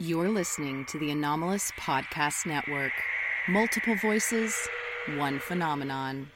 You're listening to the Anomalous Podcast Network. Multiple voices, one phenomenon.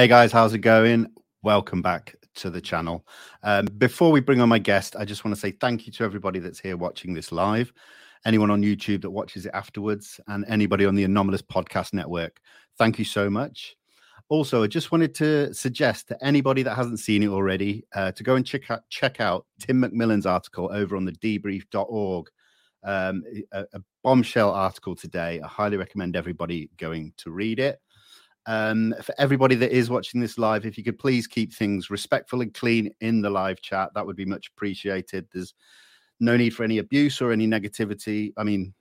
Hey guys, how's it going? Welcome back to the channel. Um, before we bring on my guest, I just want to say thank you to everybody that's here watching this live, anyone on YouTube that watches it afterwards, and anybody on the Anomalous Podcast Network. Thank you so much. Also, I just wanted to suggest to anybody that hasn't seen it already uh, to go and check out, check out Tim McMillan's article over on the debrief.org. Um, a, a bombshell article today. I highly recommend everybody going to read it. Um, for everybody that is watching this live, if you could please keep things respectful and clean in the live chat, that would be much appreciated. There's no need for any abuse or any negativity. I mean,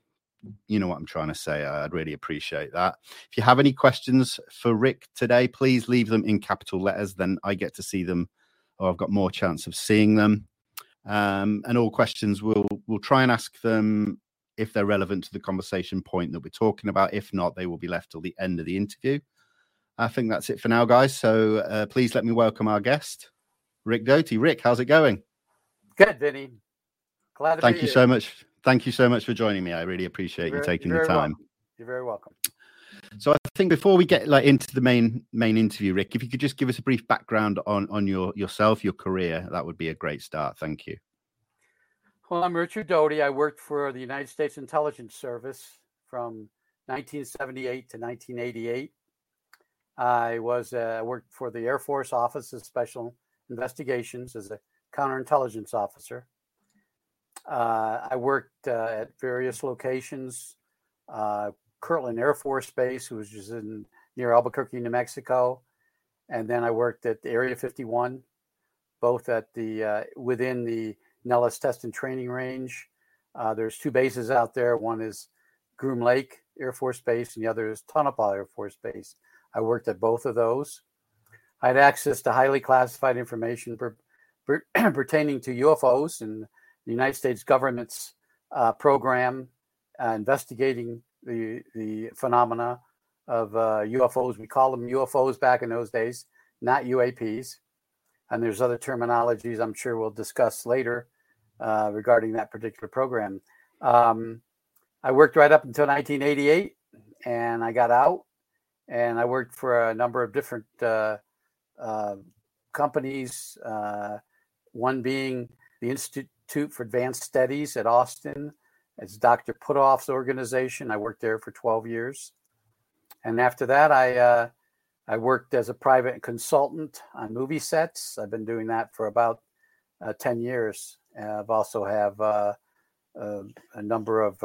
you know what I'm trying to say. I'd really appreciate that. If you have any questions for Rick today, please leave them in capital letters. Then I get to see them, or I've got more chance of seeing them. Um, and all questions we'll we'll try and ask them if they're relevant to the conversation point that we're talking about. If not, they will be left till the end of the interview. I think that's it for now, guys. So uh, please let me welcome our guest, Rick Doty. Rick, how's it going? Good, Vinny. Glad to Thank you here. so much. Thank you so much for joining me. I really appreciate you taking the time. welcome. You're very welcome. So I think before we get like into the main main interview, Rick, if you could just give us a brief background on on your yourself, your career, that would be a great start. Thank you. Well, I'm Richard Doty. I worked for the United States Intelligence Service from 1978 to 1988. I was uh, worked for the Air Force Office of Special Investigations as a counterintelligence officer. Uh, I worked uh, at various locations, uh, Kirtland Air Force Base, which is in near Albuquerque, New Mexico, and then I worked at Area 51, both at the uh, within the Nellis Test and Training Range. Uh, there's two bases out there. One is Groom Lake Air Force Base, and the other is Tonopah Air Force Base. I worked at both of those. I had access to highly classified information per, per, pertaining to UFOs and the United States government's uh, program uh, investigating the the phenomena of uh, UFOs. We call them UFOs back in those days, not UAPs. And there's other terminologies I'm sure we'll discuss later uh, regarding that particular program. Um, I worked right up until 1988, and I got out, and I worked for a number of different uh, uh, companies. Uh, one being the Institute for Advanced Studies at Austin. It's Dr. Puthoff's organization. I worked there for 12 years, and after that, I uh, I worked as a private consultant on movie sets. I've been doing that for about uh, 10 years. And I've also have a number of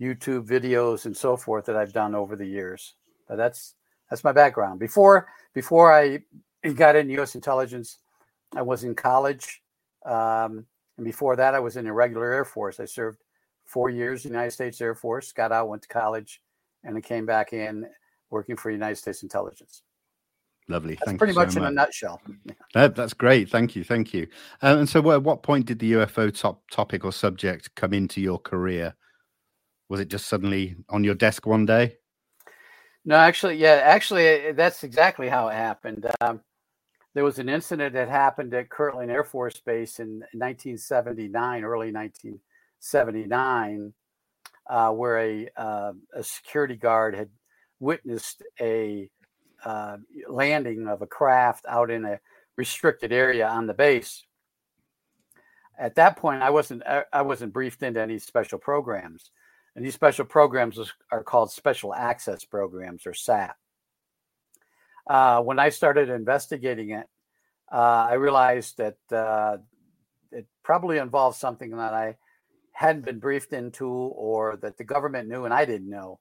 YouTube videos and so forth that I've done over the years. That's that's my background. Before before I got in U.S. intelligence, I was in college, um, and before that, I was in the regular Air Force. I served four years in the United States Air Force. Got out, went to college, and I came back in working for United States intelligence. Lovely. That's Thank pretty you so much in a nutshell. No, that's great. Thank you. Thank you. Um, and so, at what point did the UFO top topic or subject come into your career? Was it just suddenly on your desk one day? No, actually, yeah, actually, uh, that's exactly how it happened. Um, there was an incident that happened at Kirtland Air Force Base in 1979, early 1979, uh, where a uh, a security guard had witnessed a uh, landing of a craft out in a restricted area on the base. At that point, I wasn't I wasn't briefed into any special programs, and these special programs are called special access programs or SAP. Uh, when I started investigating it, uh, I realized that uh, it probably involved something that I hadn't been briefed into or that the government knew and I didn't know.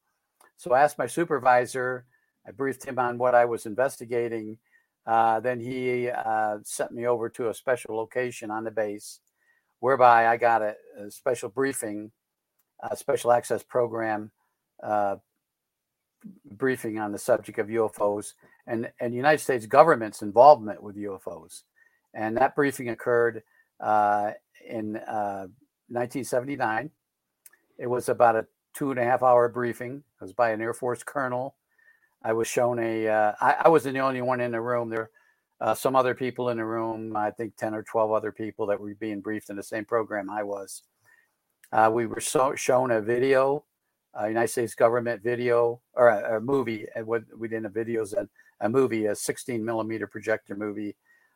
So I asked my supervisor, I briefed him on what I was investigating. Uh, then he uh, sent me over to a special location on the base, whereby I got a, a special briefing, a special access program uh, briefing on the subject of UFOs and, and United States government's involvement with UFOs. And that briefing occurred uh, in 1979. Uh, it was about a two and a half hour briefing. It was by an Air Force colonel. I was shown a. Uh, I, I wasn't the only one in the room. There uh, some other people in the room, I think 10 or 12 other people that were being briefed in the same program I was. Uh, we were so, shown a video, a United States government video, or a, a movie. What we did a videos, a, a movie, a 16 millimeter projector movie,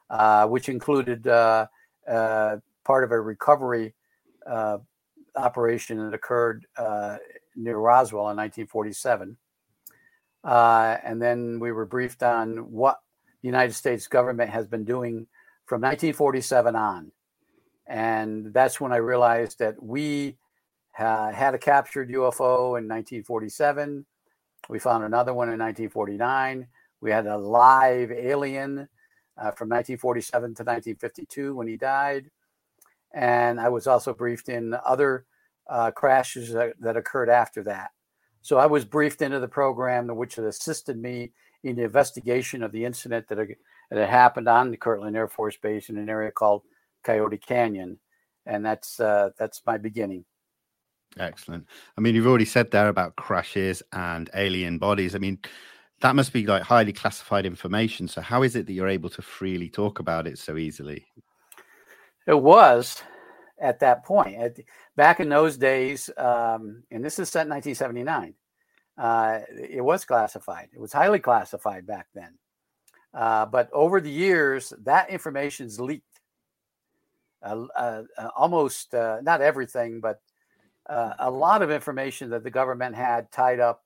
uh, which included uh, uh, part of a recovery uh, operation that occurred uh, near Roswell in 1947. Uh, and then we were briefed on what the United States government has been doing from 1947 on. And that's when I realized that we uh, had a captured UFO in 1947. We found another one in 1949. We had a live alien uh, from 1947 to 1952 when he died. And I was also briefed in other uh, crashes that, that, occurred after that. So I was briefed into the program, which had assisted me in the investigation of the incident that, that had happened on the Kirtland Air Force Base in an area called Coyote Canyon, and that's uh, that's my beginning. Excellent. I mean, you've already said there about crashes and alien bodies. I mean, that must be like highly classified information. So, how is it that you're able to freely talk about it so easily? It was at that point. At, back in those days, um, and this is set in 1979, uh, it was classified. It was highly classified back then. Uh, but over the years, that information's leaked. Uh, uh, uh almost uh, not everything, but a lot of information that the government had tied up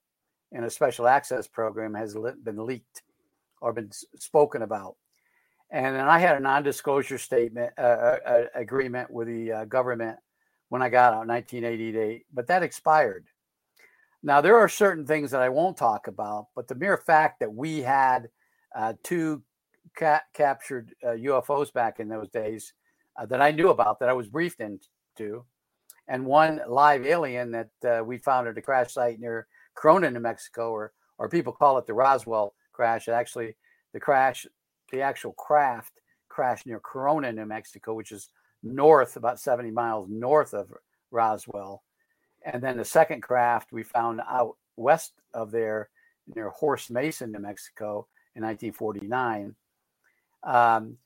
in a special access program has been leaked or been spoken about. And then I had a non-disclosure statement agreement with the government when I got out in 1988, but that expired. Now, there are certain things that I won't talk about, but the mere fact that we had uh, two ca- captured uh, UFOs back in those days uh, that I knew about, that I was briefed into, and one live alien that uh, we found at a crash site near Corona, New Mexico, or, or people call it the Roswell crash. Actually, the crash, the actual craft crashed near Corona, New Mexico, which is north, about 70 miles north of Roswell and then the second craft we found out west of there near Horse Mason, New Mexico in 1949. Um,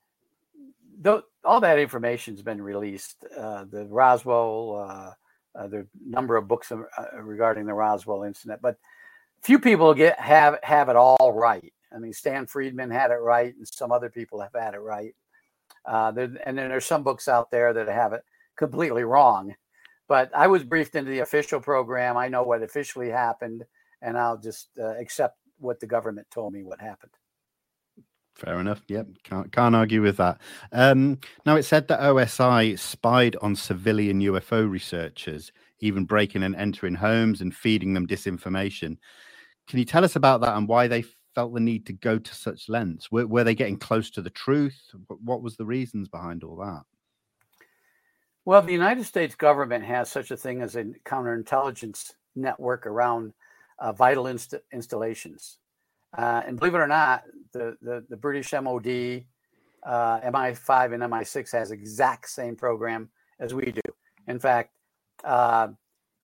though, all that information has been released. Uh, the Roswell, uh, uh, the number of books uh, regarding the Roswell incident, but few people get have have it all right. I mean, Stan Friedman had it right, and some other people have had it right. Uh, and then there's some books out there that have it completely wrong. But I was briefed into the official program. I know what officially happened, and I'll just uh, accept what the government told me what happened. Fair enough. Yep, can't can't argue with that. Um, now it said that OSI spied on civilian UFO researchers, even breaking and entering homes and feeding them disinformation. Can you tell us about that and why they felt the need to go to such lengths? Were, were they getting close to the truth? What was the reasons behind all that? Well, the United States government has such a thing as a counterintelligence network around uh, vital inst- installations. Uh, and believe it or not, the, the, the British MOD, uh, MI5 and MI6 has exact same program as we do. In fact, uh,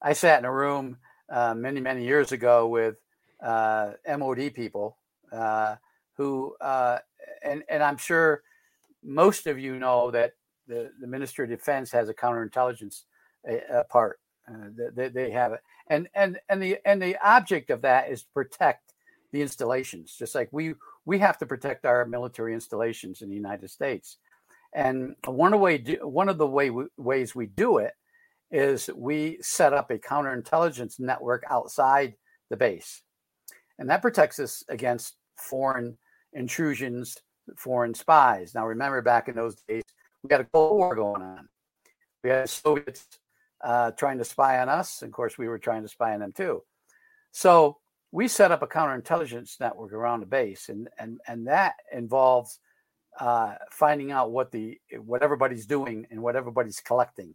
I sat in a room uh, many, many years ago with uh, MOD people who, and, and I'm sure most of you know that the, the Ministry of Defense has a counterintelligence uh, part. Uh, they, they have it, and and and the and the object of that is to protect the installations, just like we we have to protect our military installations in the United States. And one of the way one of the way ways we do it is we set up a counterintelligence network outside the base, and that protects us against foreign intrusions, foreign spies. Now, remember back in those days, we had a Cold War going on. We had Soviets uh, trying to spy on us. Of course, we were trying to spy on them too. So we set up a counterintelligence network around the base, and and and that involves uh, finding out what the what everybody's doing and what everybody's collecting.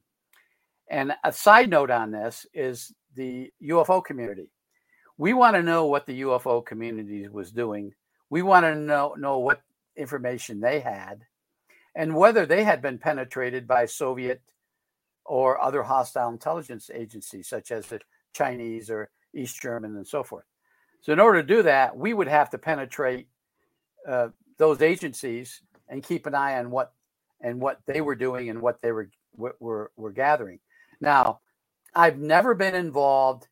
And a side note on this is the UFO community. We want to know what the UFO community was doing. We want to know know what information they had, and whether they had been penetrated by Soviet or other hostile intelligence agencies, such as the Chinese or East German and so forth. So, in order to do that, we would have to penetrate uh, those agencies and keep an eye on what and what they were doing and what they were were were gathering. Now, I've never been involved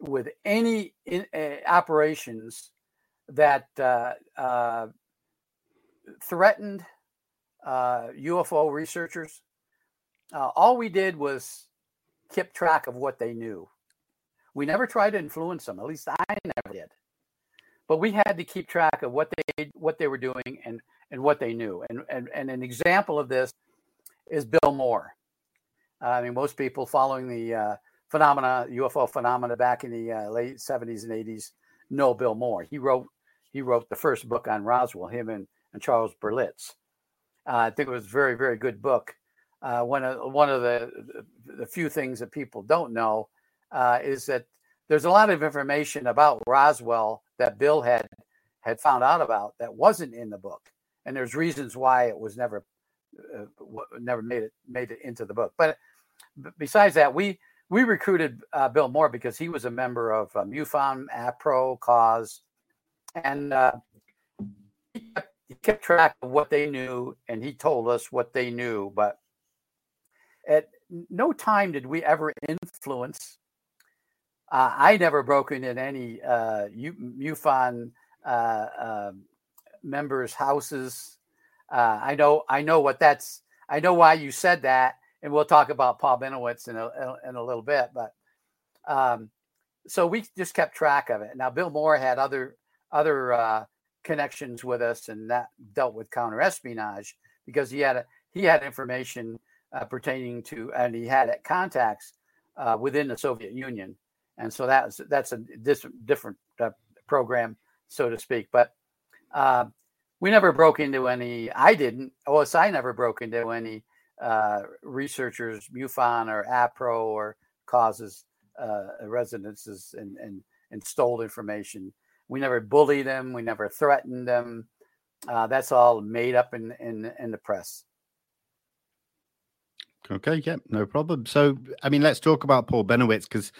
with any in, uh, operations that uh, uh threatened UFO uh, researchers. Uh, all we did was keep track of what they knew. We never tried to influence them. At least I never did. But we had to keep track of what they what they were doing and and what they knew. And and, and an example of this is Bill Moore. Uh, I mean, most people following the uh, phenomena, UFO phenomena back in the uh, late 70s and 80s know Bill Moore. He wrote he wrote the first book on Roswell. Him and, and Charles Berlitz. Uh, I think it was a very very good book. Uh, one of one of the the few things that people don't know uh, is that there's a lot of information about Roswell that Bill had had found out about that wasn't in the book, and there's reasons why it was never uh, never made it made it into the book. But besides that, we we recruited uh, Bill Moore because he was a member of um, MUFON, APRO, CAUSE, and uh, he, kept, he kept track of what they knew, and he told us what they knew. But at no time did we ever influence uh, I never broke in any uh, MUFON uh, um, members' houses. Uh, I know, I know what that's. I know why you said that, and we'll talk about Paul Bennewitz in a in a little bit. But um, so we just kept track of it. Now, Bill Moore had other other uh, connections with us, and that dealt with counter espionage because he had a, he had information uh, pertaining to, and he had contacts within the Soviet Union and so that's that's a different uh, program, so to speak. But uh, we never broke into any. I didn't. OSI never broke into any uh, researchers, MUFON or APRO or CAUSE's uh, residences and, and and stole information. We never bullied them. We never threatened them. Uh, that's all made up in in in the press. Okay, yeah, no problem. So, I mean, let's talk about Paul Bennewitz because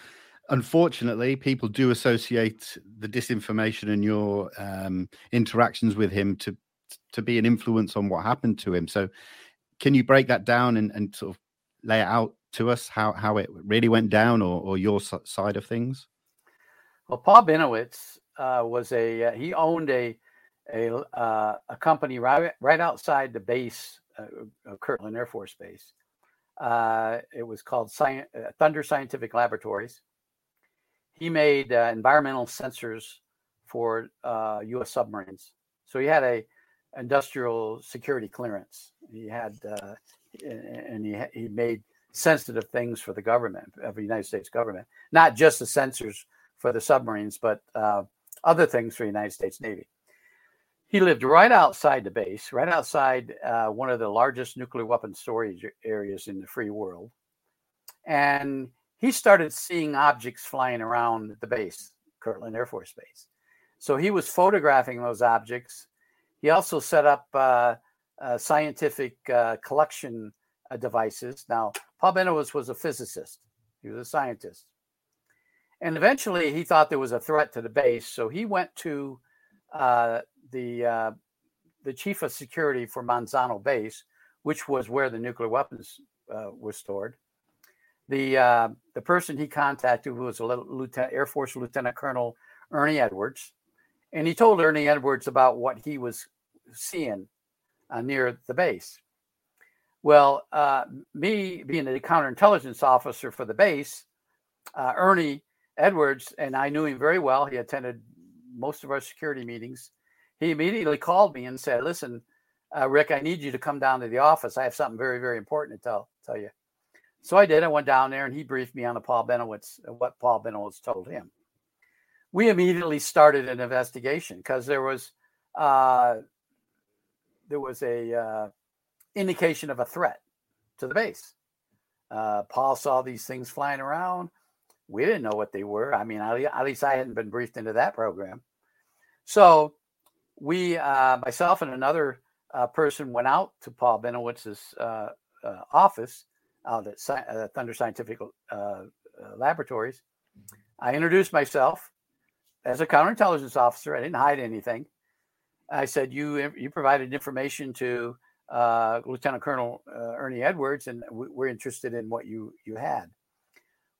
unfortunately, people do associate the disinformation and your um, interactions with him to to be an influence on what happened to him. So, can you break that down and, and sort of lay it out to us how how it really went down, or, or your side of things? Well, Paul Bennewitz uh, was a uh, he owned a a uh, a company right right outside the base uh, of Kirtland Air Force Base. Uh, it was called Sci- uh, Thunder Scientific Laboratories he made uh, environmental sensors for uh, U.S. submarines. So he had a industrial security clearance. He had uh, and he he made sensitive things for the government of the United States government, not just the sensors for the submarines, but uh, other things for the United States Navy. He lived right outside the base, right outside uh, one of the largest nuclear weapon storage areas in the free world, and he started seeing objects flying around the base, Kirtland Air Force Base. So he was photographing those objects. He also set up uh, uh, scientific uh, collection uh, devices. Now, Paul Bennewitz was a physicist, he was a scientist. And eventually he thought there was a threat to the base. So he went to uh, the, uh, the chief of security for Manzano Base, which was where the nuclear weapons were stored the uh, the person he contacted was a lieutenant, Air Force Lieutenant Colonel Ernie Edwards, And he told Ernie Edwards about what he was seeing uh, near the base. Well, uh, me being the counterintelligence officer for the base, uh, Ernie Edwards, and I knew him very well. He attended most of our security meetings. He immediately called me and said, "Listen, uh, Rick, I need you to come down to the office. I have something very, very important to tell tell you." So I did. I went down there, and he briefed me on the Paul Bennewitz, what Paul Bennewitz told him. We immediately started an investigation because there was uh, there was a uh, indication of a threat to the base. Uh, Paul saw these things flying around. We didn't know what they were. I mean, at least I hadn't been briefed into that program. So we, uh, myself and another uh, person, went out to Paul Bennewitz's uh, uh, office out at Sci- Thunder Scientific Laboratories. I introduced myself as a counterintelligence officer. I didn't hide anything. I said, "You you provided information to uh, Lieutenant Colonel uh, Ernie Edwards, and we're interested in what you you had."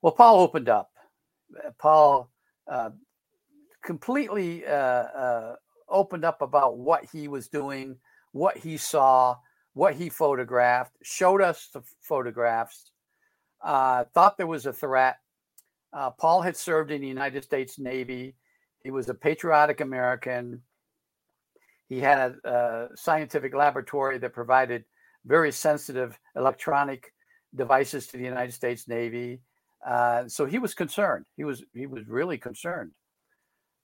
Well, Paul opened up. Paul uh, completely uh, uh, opened up about what he was doing, what he saw, what he photographed, showed us the photographs, uh, thought there was a threat. Paul had served in the United States Navy. He was a patriotic American. He had a, a scientific laboratory that provided very sensitive electronic devices to the United States Navy. Uh, so he was concerned. He was he was really concerned.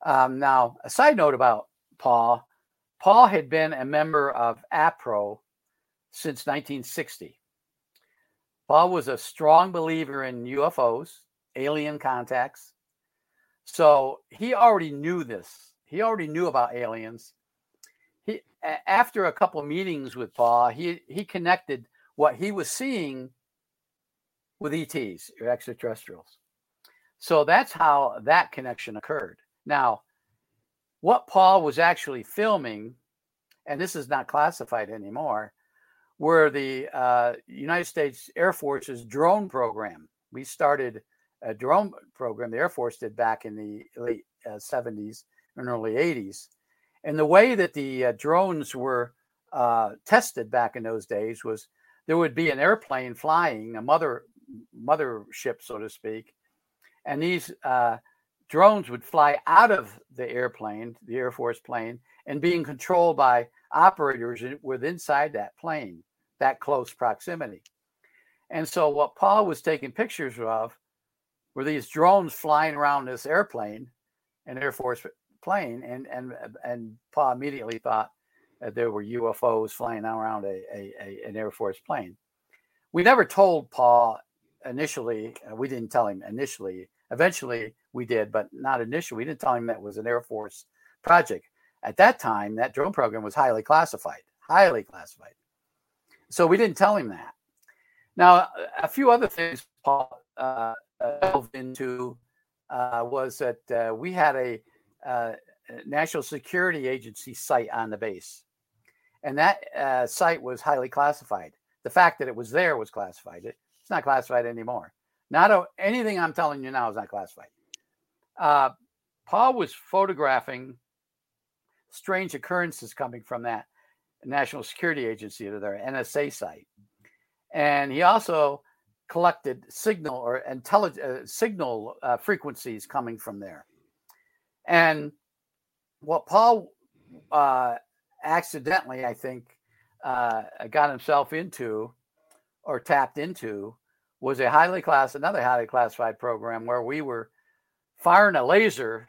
Um, now, a side note about Paul: Paul had been a member of APRO since 1960. Paul was a strong believer in UFOs, alien contacts. So he already knew this. He already knew about aliens he after a couple meetings with Paul, he he connected what he was seeing with ETs or extraterrestrials. So that's how that connection occurred. Now, what Paul was actually filming, and this is not classified anymore, were the uh, United States Air Force's drone program. We started a drone program, the Air Force did back in the late uh, 70s and early 80s. And the way that the uh, drones were uh, tested back in those days was there would be an airplane flying, a mother mothership, so to speak, and these uh, drones would fly out of the airplane, the Air Force plane, and being controlled by operators within inside that plane, that close proximity. And so, what Paul was taking pictures of were these drones flying around this airplane, an Air Force plane, and and and Paul immediately thought that there were UFOs flying around a, a, a an Air Force plane. We never told Paul initially. Uh, we didn't tell him initially. Eventually, we did, but not initially. We didn't tell him that was an Air Force project. At that time, that drone program was highly classified, highly classified. So we didn't tell him that. Now, a few other things Paul uh, delved into uh, was that uh, we had a uh, National Security Agency site on the base. And that uh, site was highly classified. The fact that it was there was classified. It, it's not classified anymore. Not a, anything I'm telling you now is not classified. Uh, Paul was photographing strange occurrences coming from that National Security Agency to their NSA site. And he also collected signal or intelligent uh, signal uh, frequencies coming from there. And what Paul uh, accidentally, I think, uh, got himself into or tapped into was a highly class, another highly classified program where we were firing a laser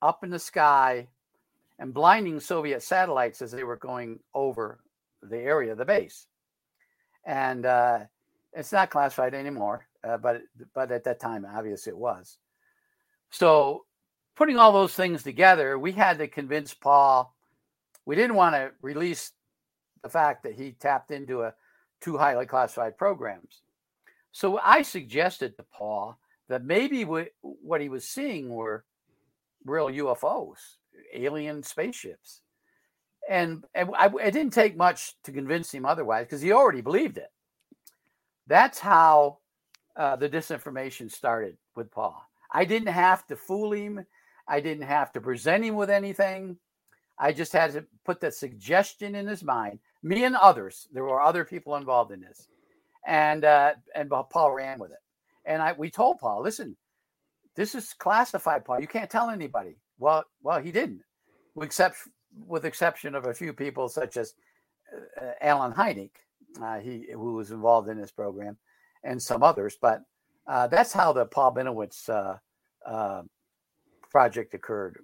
up in the sky and blinding Soviet satellites as they were going over the area of the base. And uh, it's not classified anymore, uh, but but at that time, obviously, it was. So putting all those things together, we had to convince Paul. We didn't want to release the fact that he tapped into a two highly classified programs. So I suggested to Paul that maybe what he was seeing were real UFOs, alien spaceships. And, and I, it didn't take much to convince him otherwise because he already believed it. That's how uh, the disinformation started with Paul. I didn't have to fool him I didn't have to present him with anything. I just had to put the suggestion in his mind. Me and others. There were other people involved in this, and uh, and Paul ran with it. And I we told Paul, listen, this is classified, Paul. You can't tell anybody. Well, well, he didn't, with except with exception of a few people such as uh, uh Allen Hynek, uh, he who was involved in this program, and some others. But uh, that's how the Paul Bennewitz uh, uh, project occurred.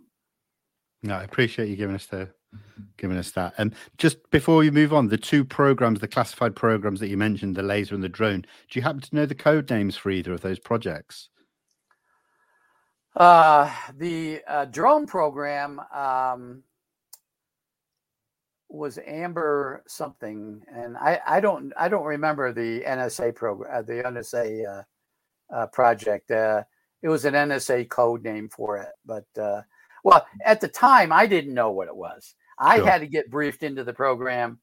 No, I appreciate you giving us the giving us that. And just before we move on, the two programs, the classified programs that you mentioned, the laser and the drone, do you happen to know the code names for either of those projects? Uh, the uh, drone program um, was Amber something, and I, I don't I don't remember the NSA program, uh, the NSA uh, uh, project. Uh, it was an NSA code name for it, but uh, well, at the time I didn't know what it was. I sure. had to get briefed into the program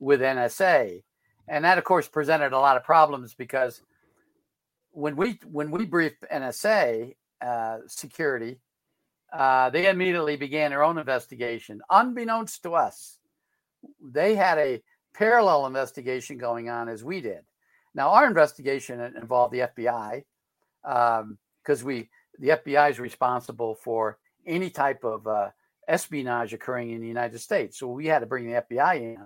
with NSA, and that of course presented a lot of problems because when we when we briefed NSA uh, security, uh, they immediately began their own investigation, unbeknownst to us they had a parallel investigation going on as we did. Now, our investigation involved the FBI because um, we the FBI is responsible for any type of uh, espionage occurring in the United States. So we had to bring the FBI in.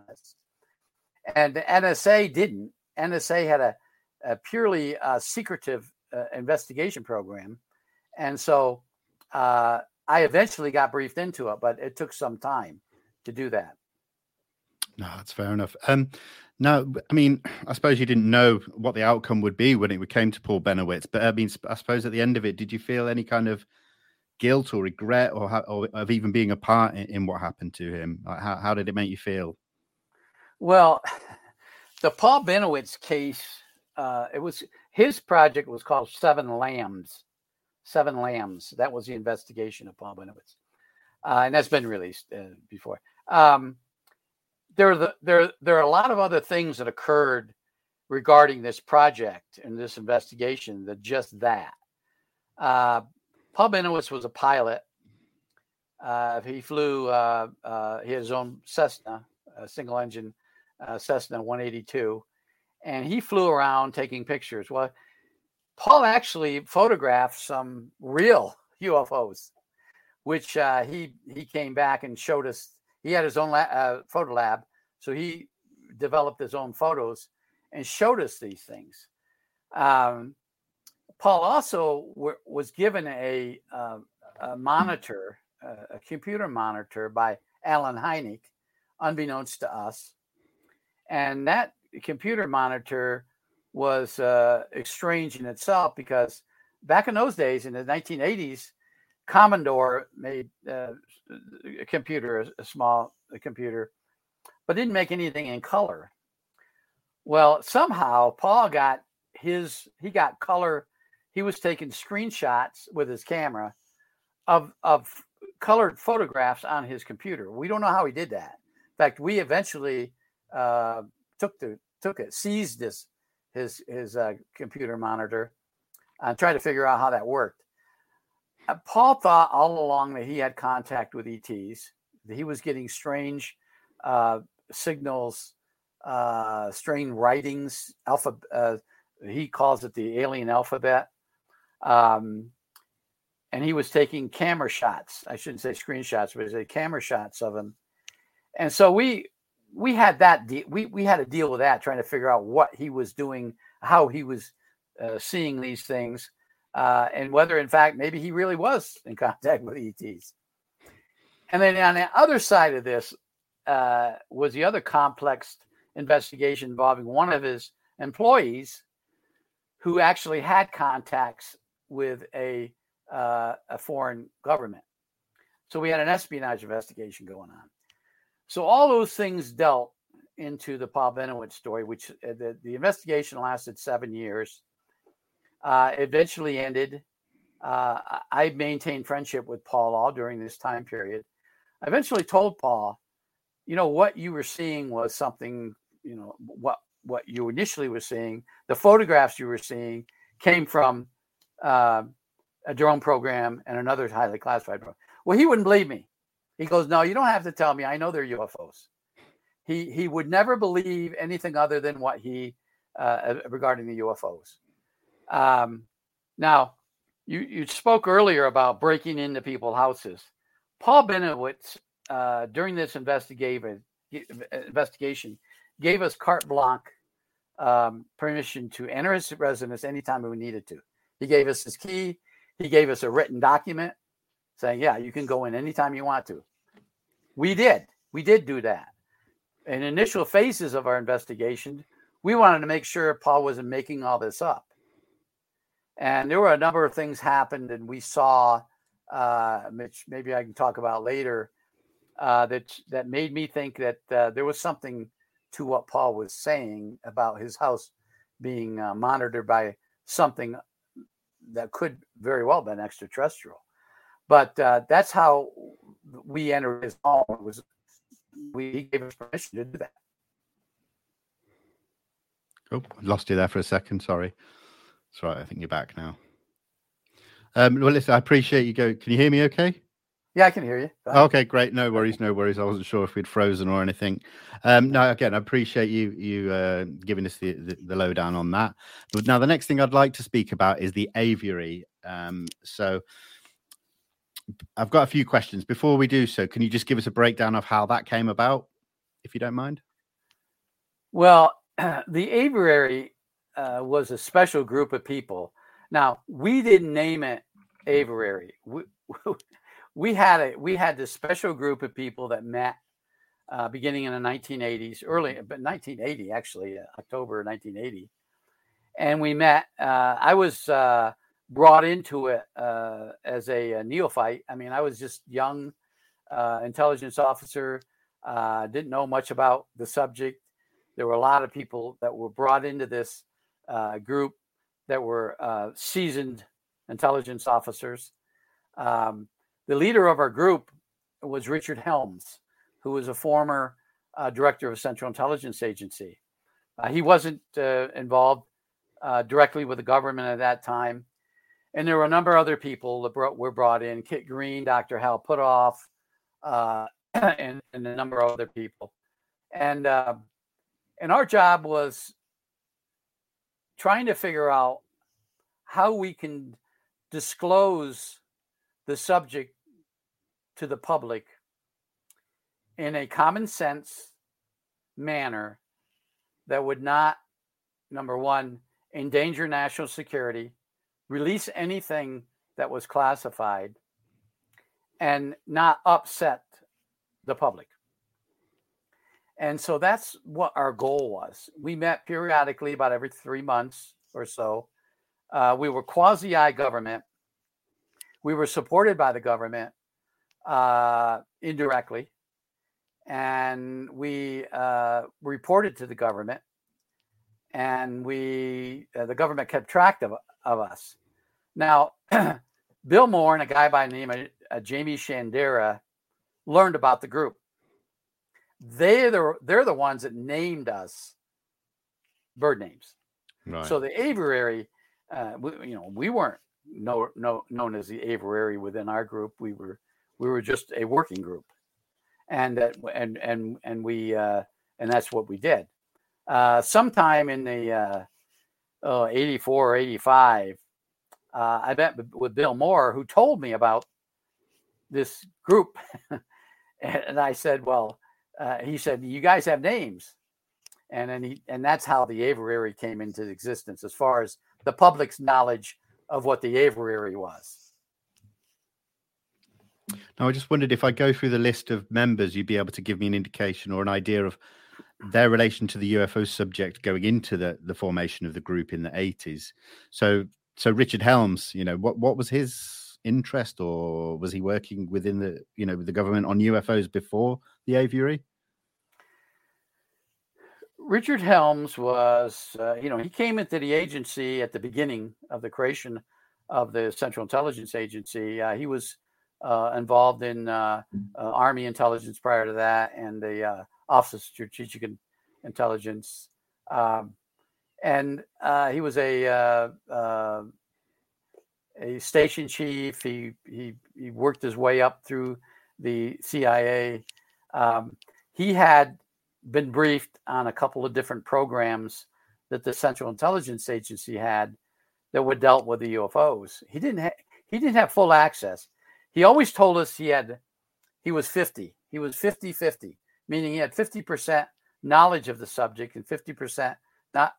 And the NSA didn't. NSA had a, a purely uh, secretive uh, investigation program. And so uh, I eventually got briefed into it, but it took some time to do that. No, that's fair enough. Um, now, I mean, I suppose you didn't know what the outcome would be when it came to Paul Bennewitz, but I mean, I suppose at the end of it, did you feel any kind of guilt or regret or, or of even being a part in, in what happened to him? Like how, how did it make you feel? Well, the Paul Bennewitz case, uh, it was his project was called Seven Lambs. Seven Lambs. That was the investigation of Paul Bennewitz. Uh, and that's been released uh, before. Um, there are the, there there are a lot of other things that occurred regarding this project and this investigation than just that. Uh, Paul Bennewitz was a pilot. Uh, he flew uh, uh, his own Cessna, a single engine Cessna 182, and he flew around taking pictures. Well, Paul actually photographed some real UFOs, which uh, he he came back and showed us he had his own la- uh, photo lab, so he developed his own photos and showed us these things. Um, Paul also w- was given a, uh, a monitor, a computer monitor by Allen Hynek, unbeknownst to us, and that computer monitor was uh, strange in itself because back in those days, in the 1980s, Commodore made uh, a computer, a, small computer, but didn't make anything in color. Well, somehow Paul got his he got color. He was taking screenshots with his camera of of colored photographs on his computer. We don't know how he did that. In fact, we eventually uh, took the took it, seized this his his uh, computer monitor, and tried to figure out how that worked. Uh, Paul thought all along that he had contact with ETs. That he was getting strange uh, signals, uh, strange writings, alpha. Uh, he calls it the alien alphabet. Um, and he was taking camera shots. I shouldn't say screenshots, but say camera shots of him. And so we we had that de- we we had to deal with that, trying to figure out what he was doing, how he was uh, seeing these things uh, and whether, in fact, maybe he really was in contact with ETs. And then on the other side of this uh, was the other complex investigation involving one of his employees who actually had contacts with a, uh, a foreign government. So we had an espionage investigation going on. So all those things dealt into the Paul Bennewitz story, which uh, the, the investigation lasted seven years uh, eventually ended. Uh, I maintained friendship with Paul all during this time period. I eventually told Paul, you know, what you were seeing was something, you know, what what you initially were seeing, the photographs you were seeing came from uh, a drone program and another highly classified program. Well, he wouldn't believe me. He goes, "No, you don't have to tell me. I know they're UFOs." He he would never believe anything other than what he uh, regarding the UFOs. Um, now, you you spoke earlier about breaking into people's houses. Paul Bennewitz, uh, during this investigation, investigation, gave us carte blanche um, permission to enter his residence anytime we needed to. He gave us his key. He gave us a written document saying, "Yeah, you can go in anytime you want to." We did. We did do that. In initial phases of our investigation, we wanted to make sure Paul wasn't making all this up. And there were a number of things happened, and we saw, uh, which maybe I can talk about later, uh, that that made me think that uh, there was something to what Paul was saying about his house being uh, monitored by something that could very well have been extraterrestrial. But uh, that's how we entered his home. It was we gave us permission to do that. Oh, lost you there for a second. Sorry. That's right. I think you're back now. Um, well, listen, I appreciate you go. Can you hear me okay? Yeah, I can hear you. Okay, great. No worries, no worries. I wasn't sure if we'd frozen or anything. Um, no, again, I appreciate you you uh, giving us the, the, the lowdown on that. But now, the next thing I'd like to speak about is the aviary. Um, so, I've got a few questions. Before we do so, can you just give us a breakdown of how that came about, if you don't mind? Well, the aviary uh, was a special group of people. Now, we didn't name it aviary. We, we had a we had this special group of people that met uh, beginning in the 1980s, early but 1980 actually, uh, October 1980, and we met. Uh, I was uh, brought into it uh, as a, a, neophyte. I mean, I was just young uh, intelligence officer. didn't know much about the subject. There were a lot of people that were brought into this group that were seasoned intelligence officers. Um, the leader of our group was Richard Helms, who was a former uh, director of Central Intelligence Agency. Uh, he wasn't uh, involved uh, directly with the government at that time. And there were a number of other people that brought, were brought in Kit Green, Dr. Hal Puthoff uh, and, and, a number of other people. And, uh, and our job was trying to figure out how we can disclose the subject to the public in a common sense manner that would not, number one, endanger national security, release anything that was classified, and not upset the public. And so that's what our goal was. We met periodically about every three months or so. Uh, we were quasi government. We were supported by the government, uh, indirectly, and we uh, reported to the government, and we uh, the government kept track of, of us. Now, Bill Moore and a guy by the name of uh, Jaime Shandera learned about the group. They the, they're the ones that named us bird names. Right. So the aviary, uh, we, you know, we weren't no, no, known as the aviary within our group. We were we were just a working group, and that and and and we uh, and that's what we did. Uh, sometime in the uh, oh, 84 or 85, uh, I met with Bill Moore, who told me about this group, and I said, "Well," uh, he said, "You guys have names." And then he, and that's how the aviary came into existence, as far as the public's knowledge of what the aviary was. Now, I just wondered if I go through the list of members, you'd be able to give me an indication or an idea of their relation to the UFO subject going into the, the formation of the group in the 80s. So, so Richard Helms, you know, what, what was his interest or was he working within the, you know, with the government on UFOs before the aviary? Richard Helms was, uh, you know, he came into the agency at the beginning of the creation of the Central Intelligence Agency. Uh, he was uh, involved in uh, uh, Army intelligence prior to that and the uh, Office of Strategic Intelligence. Um, and uh, he was a, uh, a station chief. He he he worked his way up through the CIA. Um, he had been briefed on a couple of different programs that the Central Intelligence Agency had that would dealt with the UFOs. He didn't ha- he didn't have full access. He always told us he had he was 50. He was 50-50, meaning he had 50% knowledge of the subject and 50% not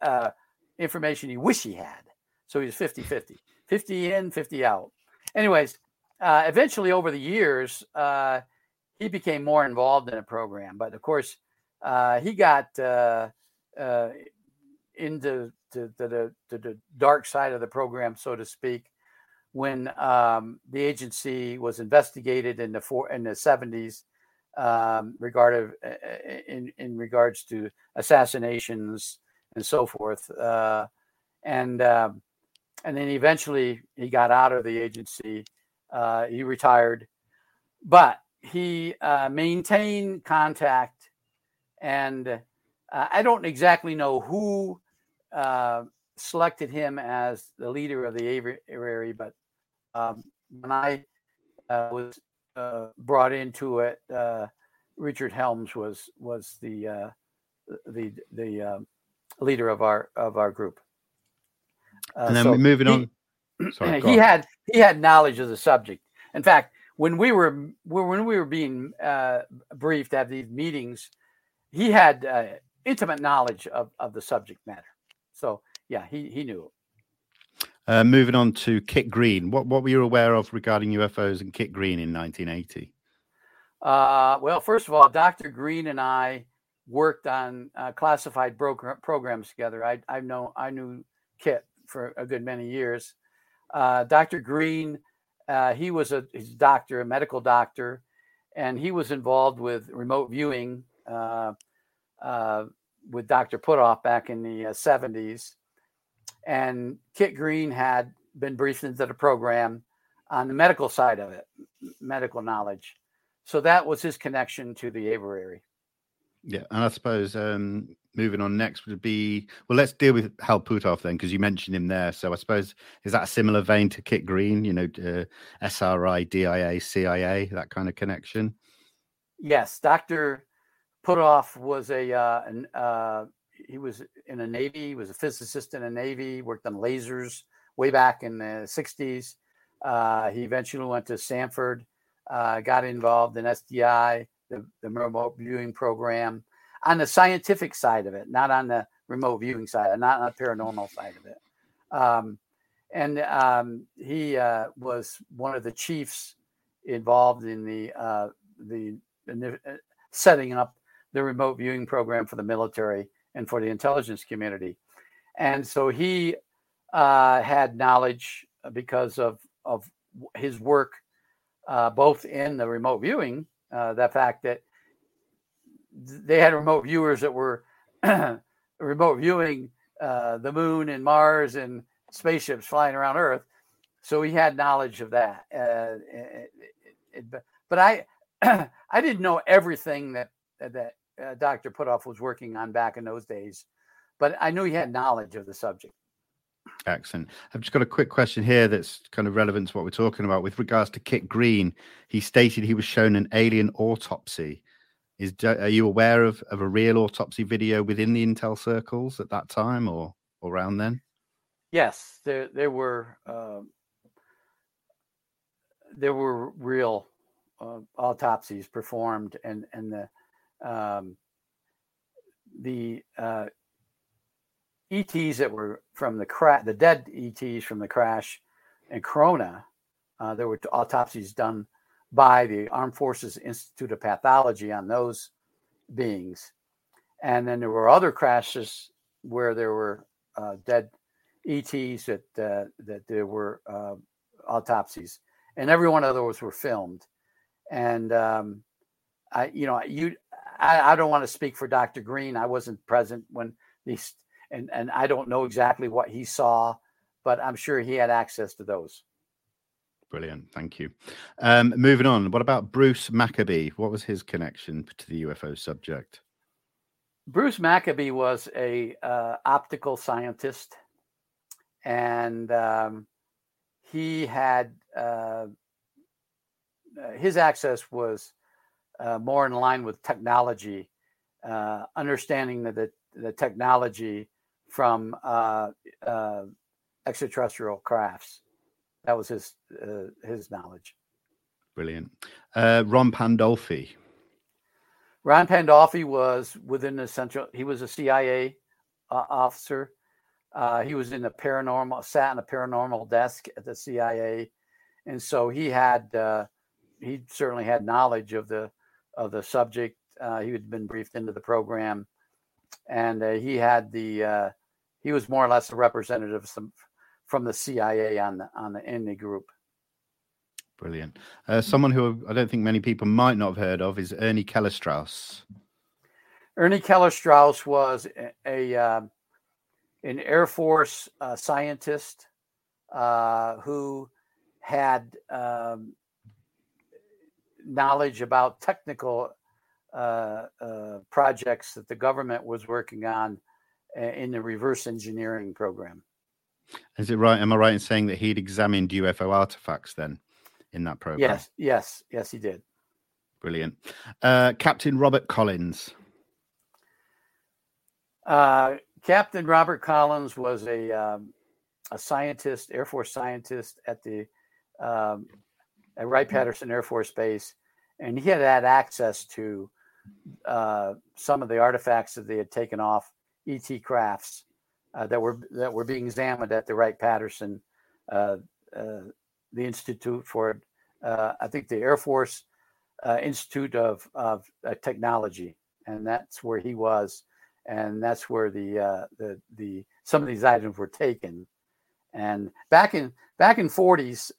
uh, information he wish he had. So he was 50-50. 50 in, 50 out. Anyways, uh, eventually over the years, uh, he became more involved in a program. But of course, uh, he got uh, uh, into to, to the, the dark side of the program, so to speak, when um, the agency was investigated in the four, in the 70s um, regarded uh, in in regards to assassinations and so forth, uh, and um, and then eventually he got out of the agency. Uh, he retired, but he uh, maintained contact, and uh, I don't exactly know who uh, selected him as the leader of the aviary, but um, when I uh, was uh, brought into it, Richard Helms was was the the the um, leader of our of our group. Uh, and then so moving he, on. Sorry, he had he had knowledge of the subject. In fact, when we were when we were being uh, briefed at these meetings, he had uh, intimate knowledge of, of the subject matter. So yeah, he he knew. Uh, moving on to Kit Green, what what were you aware of regarding UFOs and Kit Green in 1980? Uh, well, first of all, Dr. Green and I worked on uh, classified broker programs together. I I know I knew Kit for a good many years. Uh, Dr. Green, uh, he was a he's a doctor, a medical doctor, and he was involved with remote viewing uh, with Dr. Puthoff back in the 70s. And Kit Green had been briefed into the program on the medical side of it, medical knowledge. So that was his connection to the aviary. Yeah, and I suppose um, moving on next would be well, let's deal with Hal Puthoff then, because you mentioned him there. So I suppose is that a similar vein to Kit Green? You know, uh, SRI, DIA, CIA, that kind of connection. Yes, Doctor Puthoff was a uh, an, uh, he was in a Navy. He was a physicist in a Navy. Worked on lasers way back in the '60s. Uh, he eventually went to Stanford. Uh, got involved in SDI, the, the remote viewing program on the scientific side of it, not on the remote viewing side, not on the paranormal side of it. Um, and um, he uh, was one of the chiefs involved in the uh, the, the uh, setting up the remote viewing program for the military and for the intelligence community. And so he uh, had knowledge because of of his work, uh, both in the remote viewing, uh, the fact that they had remote viewers that were remote viewing uh, the moon and Mars and spaceships flying around Earth. So he had knowledge of that. Uh, it, it, it, but I, I didn't know everything that that uh, Dr. Puthoff was working on back in those days, but I knew he had knowledge of the subject. Excellent. I've just got a quick question here that's kind of relevant to what we're talking about. With regards to Kit Green, he stated he was shown an alien autopsy is are you aware of, of a real autopsy video within the Intel circles at that time or, around then? Yes, there there were uh, there were real uh, autopsies performed, and and the um, the uh, ETs that were from the crash, the dead ETs from the crash, and Corona, uh, there were autopsies done by the Armed Forces Institute of Pathology on those beings. And then there were other crashes where there were uh, dead ETs that uh, that there were uh, autopsies, and every one of those were filmed. And um, I, you know, you, I, I don't want to speak for Dr. Green. I wasn't present when these, and and I don't know exactly what he saw, but I'm sure he had access to those. Brilliant. Thank you. Um, moving on. What about Bruce Maccabee? What was his connection to the UFO subject? Bruce Maccabee was a uh, optical scientist, and um, he had uh, uh, his access was uh, more in line with technology, uh, understanding the, the, the technology from uh, uh, extraterrestrial crafts. That was his his knowledge. Brilliant. Ron Pandolfi. Ron Pandolfi was within the central. He was a CIA officer. he was in the paranormal, sat in a paranormal desk at the CIA, and so he had he certainly had knowledge of the of the subject. Uh, he had been briefed into the program, and uh, he had the uh, he was more or less a representative some, from the CIA on the on the in the group. Brilliant. Uh, someone who I don't think many people might not have heard of is Ernie Kellerstrauss. Ernie Kellerstrauss was a, a um, an Air Force uh, scientist uh, who had um, knowledge about technical uh, uh, projects that the government was working on uh, in the reverse engineering program. Is it right? Am I right in saying that he'd examined UFO artifacts then in that program? Yes, yes, yes, he did. Brilliant. Uh, Captain Robert Collins. Uh, Captain Robert Collins was a um, a scientist, Air Force scientist at the um, at Wright Patterson Air Force Base, and he had had access to uh, some of the artifacts that they had taken off ET crafts uh, that were that were being examined at the Wright Patterson, uh, uh the Institute for, uh, I think the Air Force uh, Institute of of Technology, and that's where he was, and that's where the the the some of these items were taken, and back in back in 40s,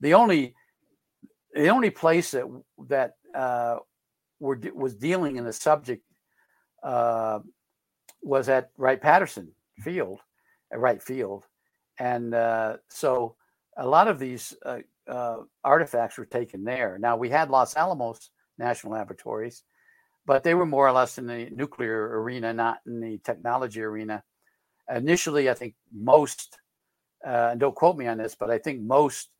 the only the only place that that uh, were was dealing in the subject uh, was at Wright Patterson Field, at Wright Field, and uh, so a lot of these uh, uh, artifacts were taken there. Now we had Los Alamos National Laboratories, but they were more or less in the nuclear arena, not in the technology arena. Initially, I think most, uh, and don't quote me on this, but I think most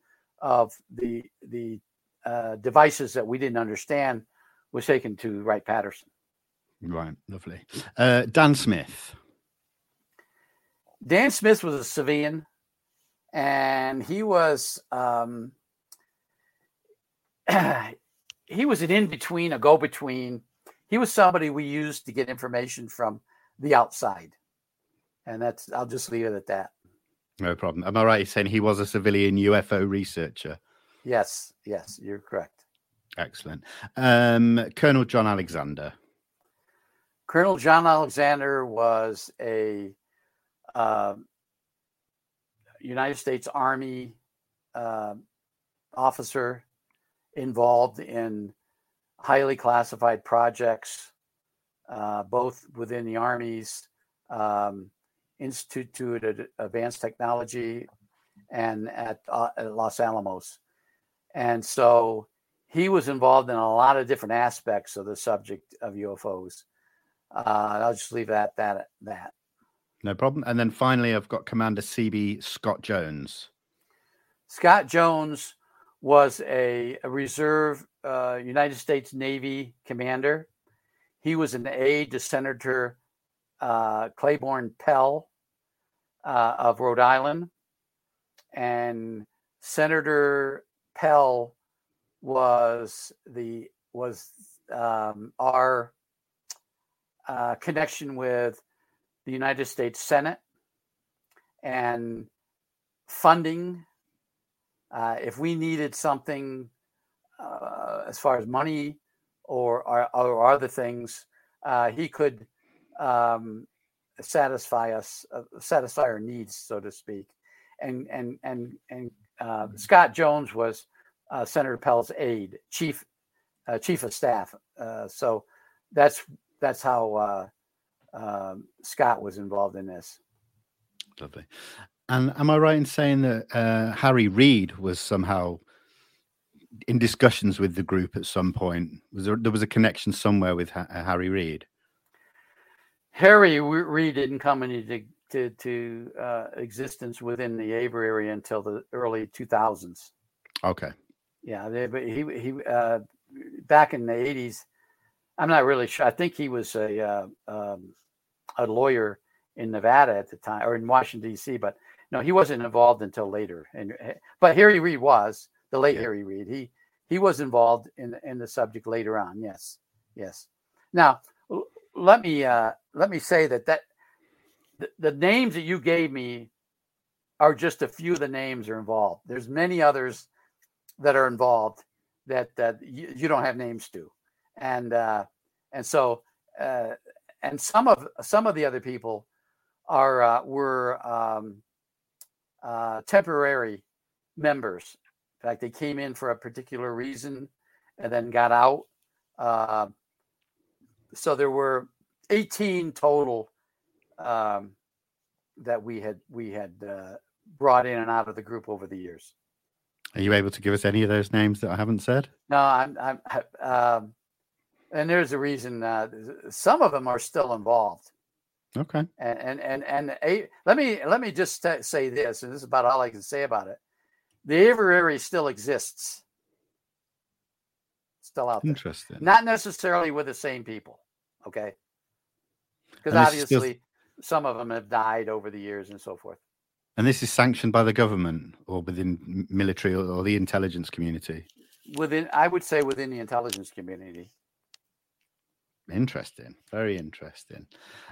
of the the uh, devices that we didn't understand was taken to Wright Patterson. Right, lovely. Uh, Dan Smith. Dan Smith was a civilian, and he was um, he was an in between, a go between. He was somebody we used to get information from the outside, and that's I'll just leave it at that. No problem. Am I right saying he was a civilian UFO researcher? Yes, yes, you're correct. Excellent. Um, Colonel John Alexander. Colonel John Alexander was a uh, United States Army uh, officer involved in highly classified projects, uh, both within the Army's um, Institute of Advanced Technology and at, uh, at Los Alamos. And so he was involved in a lot of different aspects of the subject of UFOs. Uh, I'll just leave that that that. No problem. And then finally, I've got Commander CB Scott Jones. Scott Jones was a, a reserve uh, United States Navy commander. He was an aide to Senator uh, Claiborne Pell uh, of Rhode Island, and Senator Pell was the was um, our uh, connection with the United States Senate and funding. Uh, if we needed something uh, as far as money or, or, or other things, uh, he could um, satisfy us, uh, satisfy our needs, so to speak. And and and and uh. Scott Jones was uh, Senator Pell's aide, chief uh, chief of staff. Uh, so that's that's how uh, um, Scott was involved in this. Lovely. And am I right in saying that uh, Harry Reid was somehow in discussions with the group at some point? Was there there was a connection somewhere with ha- Harry Reid? Harry Reid didn't come into to to uh, existence within the Aviary area until the early 2000s. Okay. Yeah, they, but he he uh, back in the 80s. I'm not really sure. I think he was a uh, um, a lawyer in Nevada at the time, or in Washington D.C. But no, he wasn't involved until later. And eh, but Harry Reid was the late yeah. Harry Reid. He he was involved in in the subject later on. Yes, yes. Now let me uh, let me say that that the, names that you gave me are just a few of the names are involved. There's many others that are involved that that you, you don't have names to, and uh, and so uh, and some of some of the other people are uh, were um, uh, temporary members. In fact, they came in for a particular reason and then got out. Uh, so there were 18 total um, that we had we had uh, brought in and out of the group over the years. Are you able to give us any of those names that I haven't said? No, I'm. I'm um, and there's a reason. Uh, some of them are still involved. Okay. And and and, and a, let me let me just t- say this, and this is about all I can say about it. The Aviary still exists. Still out there. Interesting. Not necessarily with the same people. Okay. Because obviously, still... some of them have died over the years and so forth. And this is sanctioned by the government or within military or the intelligence community? Within, I would say, within the intelligence community. Interesting. Very interesting.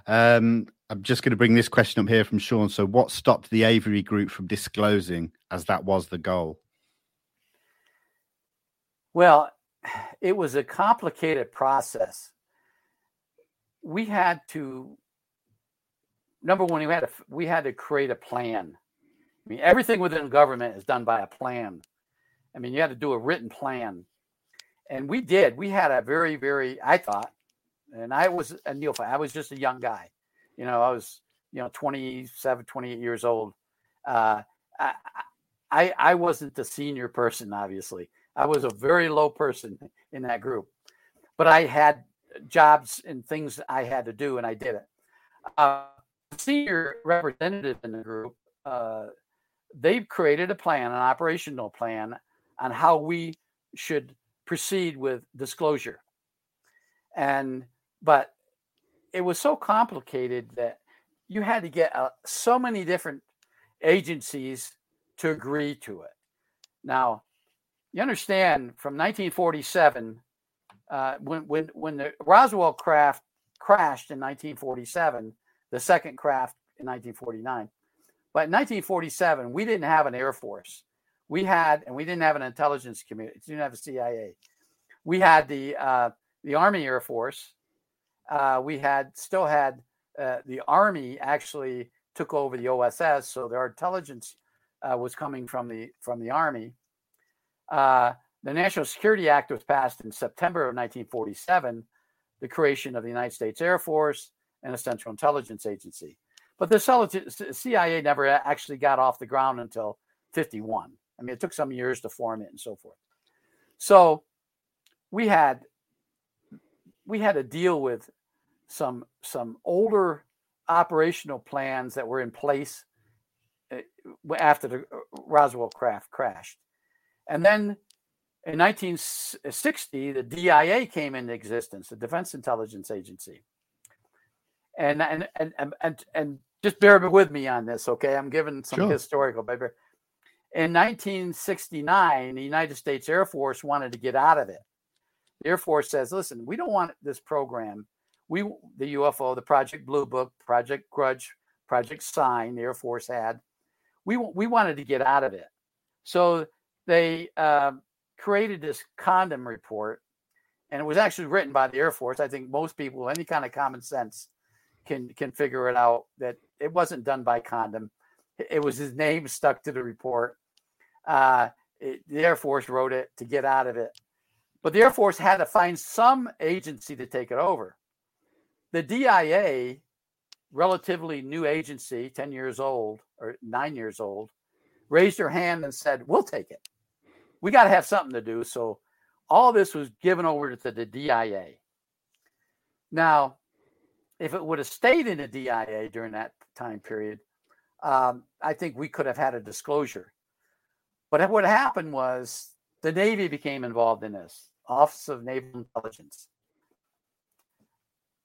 Um, I'm just going to bring this question up here from Sean. So, what stopped the Aviary group from disclosing as that was the goal? Well, it was a complicated process. We had to number one, we had to we had to create a plan. I mean, everything within government is done by a plan. I mean, you had to do a written plan, and we did. We had a very, very, I thought, and I was a neophyte. I was just a young guy. You know, I was, you know, 27, 28 years old. Uh, I, I, I wasn't the senior person, obviously. I was a very low person in that group, but I had jobs and things I had to do, and I did it. Uh, senior representative in the group, uh, they've created a plan, an operational plan on how we should proceed with disclosure. And, but it was so complicated that you had to get uh, so many different agencies to agree to it. Now, you understand from 1947, uh, when, when, when the Roswell craft crashed in 1947, the second craft in 1949. But in 1947, we didn't have an Air Force. We had, and we didn't have an intelligence community. We didn't have a CIA. We had the uh, the Army Air Force. Uh, we had still had uh, the Army actually took over the OSS, so their intelligence uh, was coming from the from the Army. Uh, the National Security Act was passed in September of 1947, the creation of the United States Air Force, and a Central Intelligence Agency. But the CIA never actually got off the ground until 51. I mean, it took some years to form it and so forth. So we had we had to deal with some some older operational plans that were in place eh, after the uh, Roswell craft crashed. And then in 1960, the DIA came into existence, the Defense Intelligence Agency and and and and and, just bear with me on this, okay? I'm giving some sure. historical, but in 1969, the United States Air Force wanted to get out of it. The Air Force says, "Listen, we don't want this program. We the UFO, the Project Blue Book, Project Grudge, Project Sign, the Air Force had. We we wanted to get out of it, so they uh, created this Condon report, and it was actually written by the Air Force. I think most people, any kind of common sense, can can figure it out that it wasn't done by Condon. It was his name stuck to the report. Uh, it, the Air Force wrote it to get out of it, but the Air Force had to find some agency to take it over. The DIA, relatively new agency, ten years old or nine years old, raised her hand and said, "We'll take it. We got to have something to do." So all this was given over to the DIA. Now, if it would have stayed in the DIA during that time period, um, I think we could have had a disclosure. But what happened was the Navy became involved in this, Office of Naval Intelligence.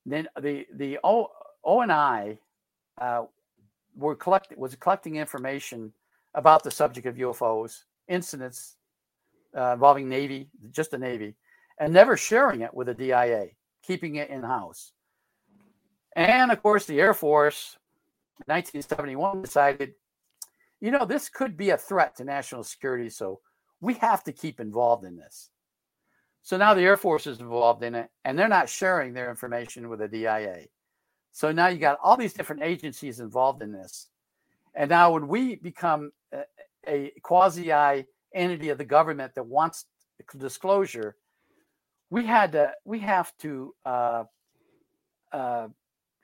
Then the the O ONI uh, were collecting was collecting information about the subject of UFOs, incidents uh, involving Navy, just the Navy, and never sharing it with the DIA, keeping it in house. And of course, the Air Force, 1971, decided, you know, this could be a threat to national security, so we have to keep involved in this. So now the Air Force is involved in it, and they're not sharing their information with the DIA. So now you got all these different agencies involved in this. And now when we become a, a quasi entity of the government that wants disclosure, we had to we have to uh, uh,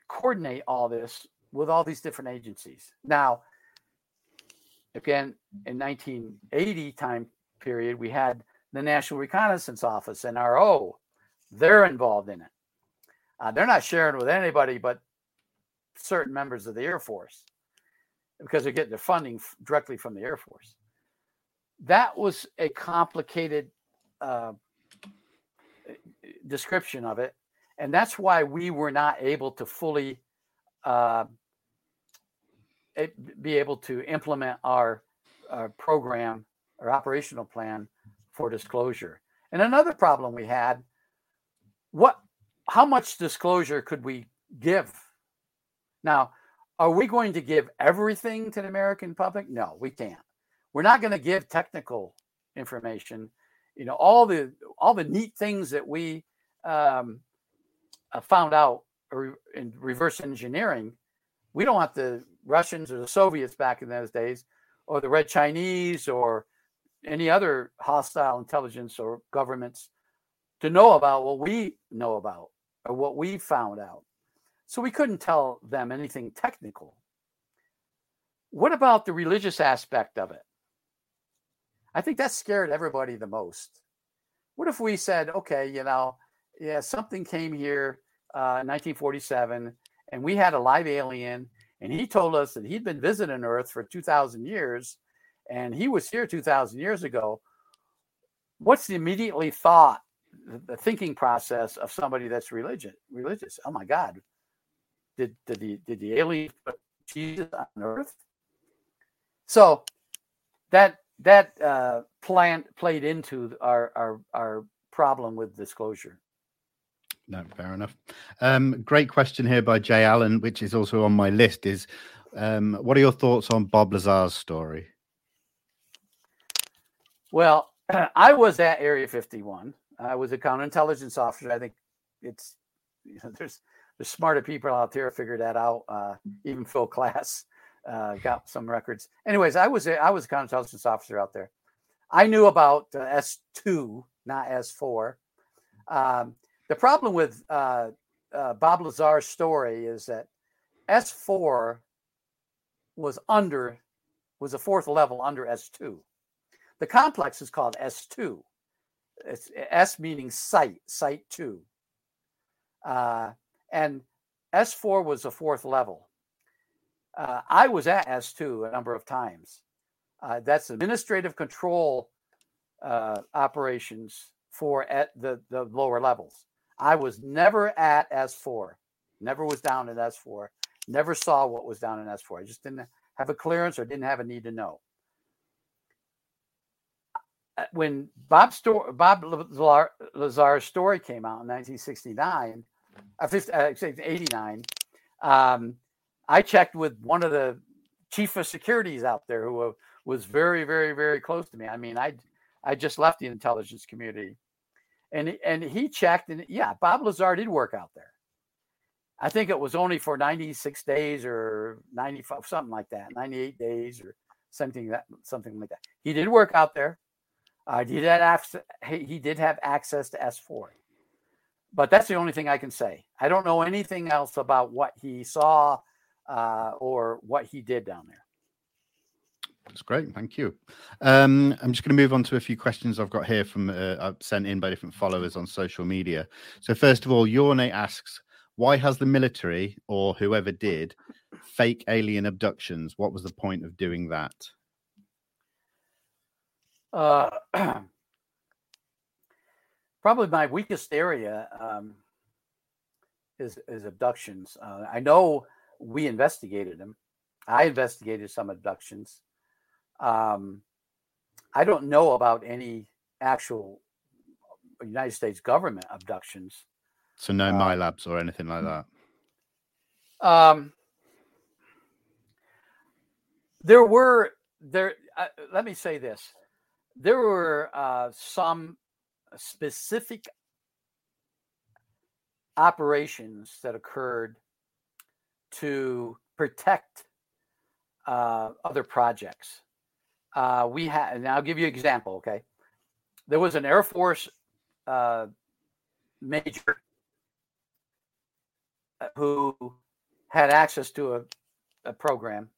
coordinate all this with all these different agencies. Now, again, in 1980 time period, we had the National Reconnaissance Office, NRO. They're involved in it. Uh, they're not sharing with anybody but certain members of the Air Force because they're getting their funding directly from the Air Force. That was a complicated uh, description of it. And that's why we were not able to fully uh, be able to implement our, our program, our operational plan for disclosure. And another problem we had, what how much disclosure could we give? Now, are we going to give everything to the American public? No, we can't. We're not going to give technical information. You know, all the all the neat things that we um, uh, found out in reverse engineering. We don't want the Russians or the Soviets back in those days, or the Red Chinese, or any other hostile intelligence or governments to know about what we know about or what we found out. So we couldn't tell them anything technical. What about the religious aspect of it? I think that scared everybody the most. What if we said, okay, you know, yeah, something came here uh, 1947 and we had a live alien and he told us that he'd been visiting Earth for 2,000 years and he was here 2,000 years ago. What's the immediately thought, the thinking process of somebody that's religious? Religious? Oh my God! Did did the did the alien put Jesus on Earth? So that that uh, plant played into our our our problem with disclosure. No, fair enough. Um, great question here by Jay Allen, which is also on my list. Is um, what are your thoughts on Bob Lazar's story? Well, I was at Area 51. I was a counterintelligence officer. I think it's you know, there's there's smarter people out there figured that out. Uh, even Phil Klass uh, got some records. Anyways, I was a, I was a counterintelligence officer out there. I knew about uh, S2, not S4. Um, the problem with uh, uh, Bob Lazar's story is that S4 was under was a fourth level under S2. The complex is called S2. It's S meaning site, site two. Uh, and S4 was a fourth level. Uh, I was at S2 a number of times. Uh, that's administrative control uh, operations for at the, the lower levels. I was never at S4, never was down in S4, never saw what was down in S4. I just didn't have a clearance or didn't have a need to know. Uh, when Bob Bob Lazar's story came out in 1969, uh, 50, uh, 89, um, I checked with one of the chief of securities out there who was very, very, very close to me. I mean, I I just left the intelligence community, and and he checked, and yeah, Bob Lazar did work out there. I think it was only for 96 days or 95, something like that, 98 days or something that something like that. He did work out there. Uh, he did have he did have access to S4, but that's the only thing I can say. I don't know anything else about what he saw uh, or what he did down there. That's great, thank you. Um, I'm just going to move on to a few questions I've got here from uh, I've sent in by different followers on social media. So first of all, Yorne asks, Why has the military or whoever did fake alien abductions? What was the point of doing that? Uh, probably my weakest area um, is is abductions. Uh, I know we investigated them. I investigated some abductions. Um, I don't know about any actual United States government abductions. So no uh, MILABs or anything like that. Um, there were there. Uh, let me say this: there were uh, some specific operations that occurred to protect uh, other projects. Uh, we had, and I'll give you an example. Okay, there was an Air Force uh, major who had access to a, a program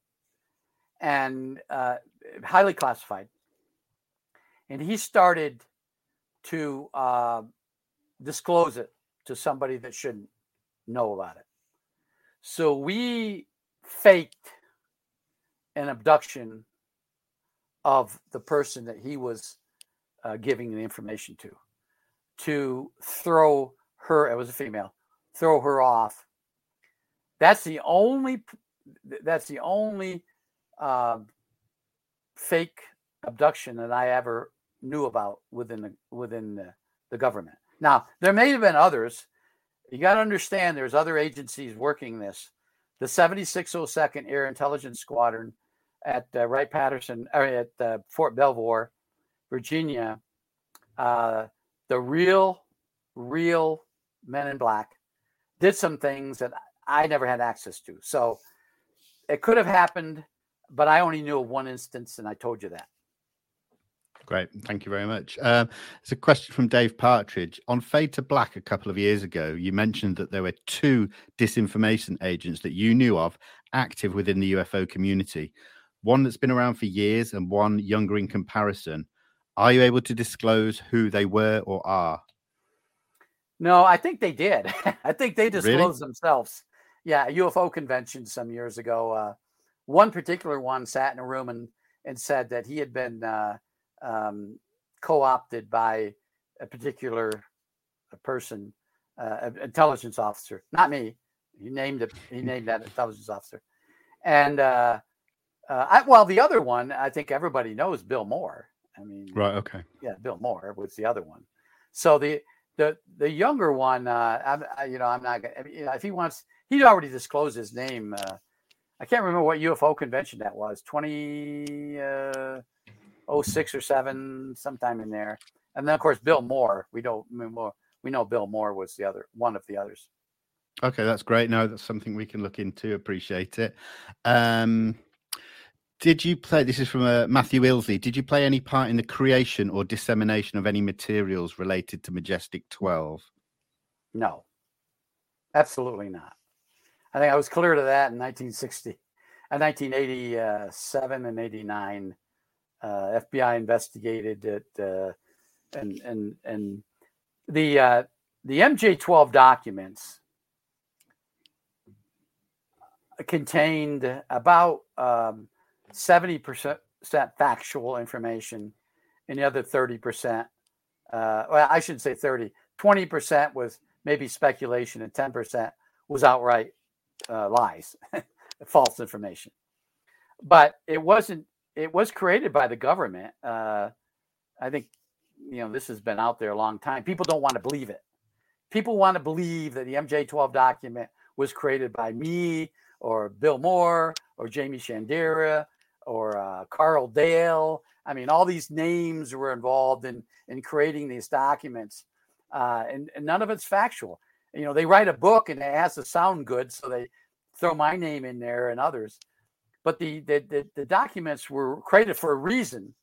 and uh, highly classified, and he started to uh, disclose it to somebody that shouldn't know about it. So we faked an abduction of the person that he was uh, giving the information to, to throw her, it was a female, throw her off. That's the only, that's the only uh, fake abduction that I ever knew about within the within the, the government. Now, there may have been others. You got to understand there's other agencies working this. The 7602nd Air Intelligence Squadron at uh, Wright Patterson, or at uh, Fort Belvoir, Virginia, uh, the real, real men in black did some things that I never had access to. So it could have happened, but I only knew of one instance, and I told you that. Great. Thank you very much. Um, there's a question from Dave Partridge. On Fade to Black a couple of years ago, you mentioned that there were two disinformation agents that you knew of active within the UFO community, one that's been around for years and one younger in comparison. Are you able to disclose who they were or are? No, I think they did. I think they disclosed really? themselves. Yeah, a UFO convention some years ago. Uh, one particular one sat in a room and, and said that he had been. Uh, um, co-opted by a particular person, uh, intelligence officer, not me. He named it. He named that intelligence officer, and uh, I, well, the other one I think everybody knows Bill Moore. I mean, right? Okay. Yeah, Bill Moore was the other one. So the the the younger one, uh, I, you know, I'm not. You know, if he wants, he'd already disclosed his name. Uh, I can't remember what UFO convention that was. Twenty. Uh, 06 or 7 sometime in there and then of course bill moore we don't we know bill moore was the other one of the others okay that's great no that's something we can look into appreciate it um did you play this is from uh, matthew ilsley did you play any part in the creation or dissemination of any materials related to majestic 12 no. Absolutely not. I think i was clear to that in 1960 in 1987 and 89 uh, FBI investigated it, uh, and and and the uh, the MJ12 documents contained about um, seventy percent factual information, and the other thirty percent. Uh, well, I shouldn't say 30. 20 percent was maybe speculation, and ten percent was outright uh, lies, false information. But it wasn't it was created by the government. Uh, I think you know this has been out there a long time. People don't want to believe it. People want to believe that the MJ12 document was created by me or Bill Moore or Jaime Shandera or uh, Carl Dale. I mean, all these names were involved in in creating these documents, uh, and, and none of it's factual. You know, they write a book and it has to sound good, so they throw my name in there and others but the the, the, the documents were created for a reason,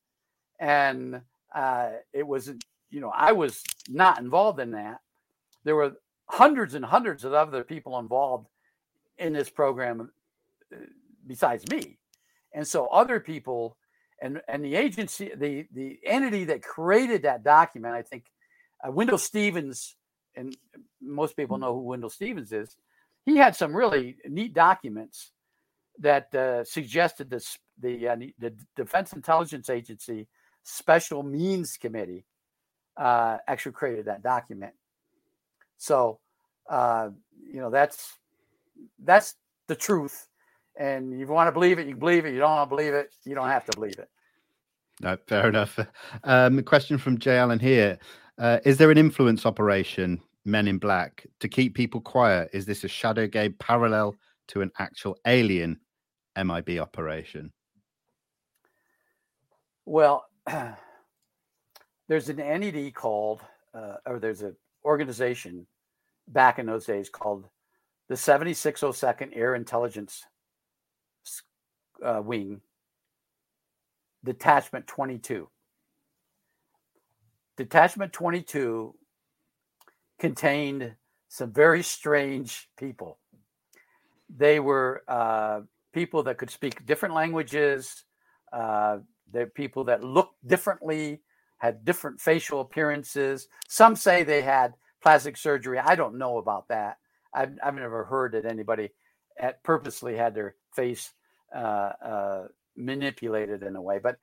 and uh, it was you know I was not involved in that. There were hundreds and hundreds of other people involved in this program uh, besides me, and so other people and and the agency the the entity that created that document I think uh, Wendell Stevens and most people know who Wendell Stevens is he had some really neat documents that uh, suggested this, the, uh, the Defense Intelligence Agency Special Means Committee uh, actually created that document. So, uh, you know, that's that's the truth. And you want to believe it, you believe it. You don't want to believe it, you don't have to believe it. No, fair enough. Um, question from Jay Allen here: uh, Is there an influence operation, Men in Black, to keep people quiet? Is this a shadow game parallel to an actual alien MIB operation? Well, there's an entity called, uh, or there's an organization back in those days called the 7602nd Air Intelligence uh, Wing, Detachment 22. Detachment 22 contained some very strange people. They were uh, people that could speak different languages. Uh, they're people that looked differently, had different facial appearances. Some say they had plastic surgery. I don't know about that. I've, I've never heard that anybody had purposely had their face uh, uh, manipulated in a way. But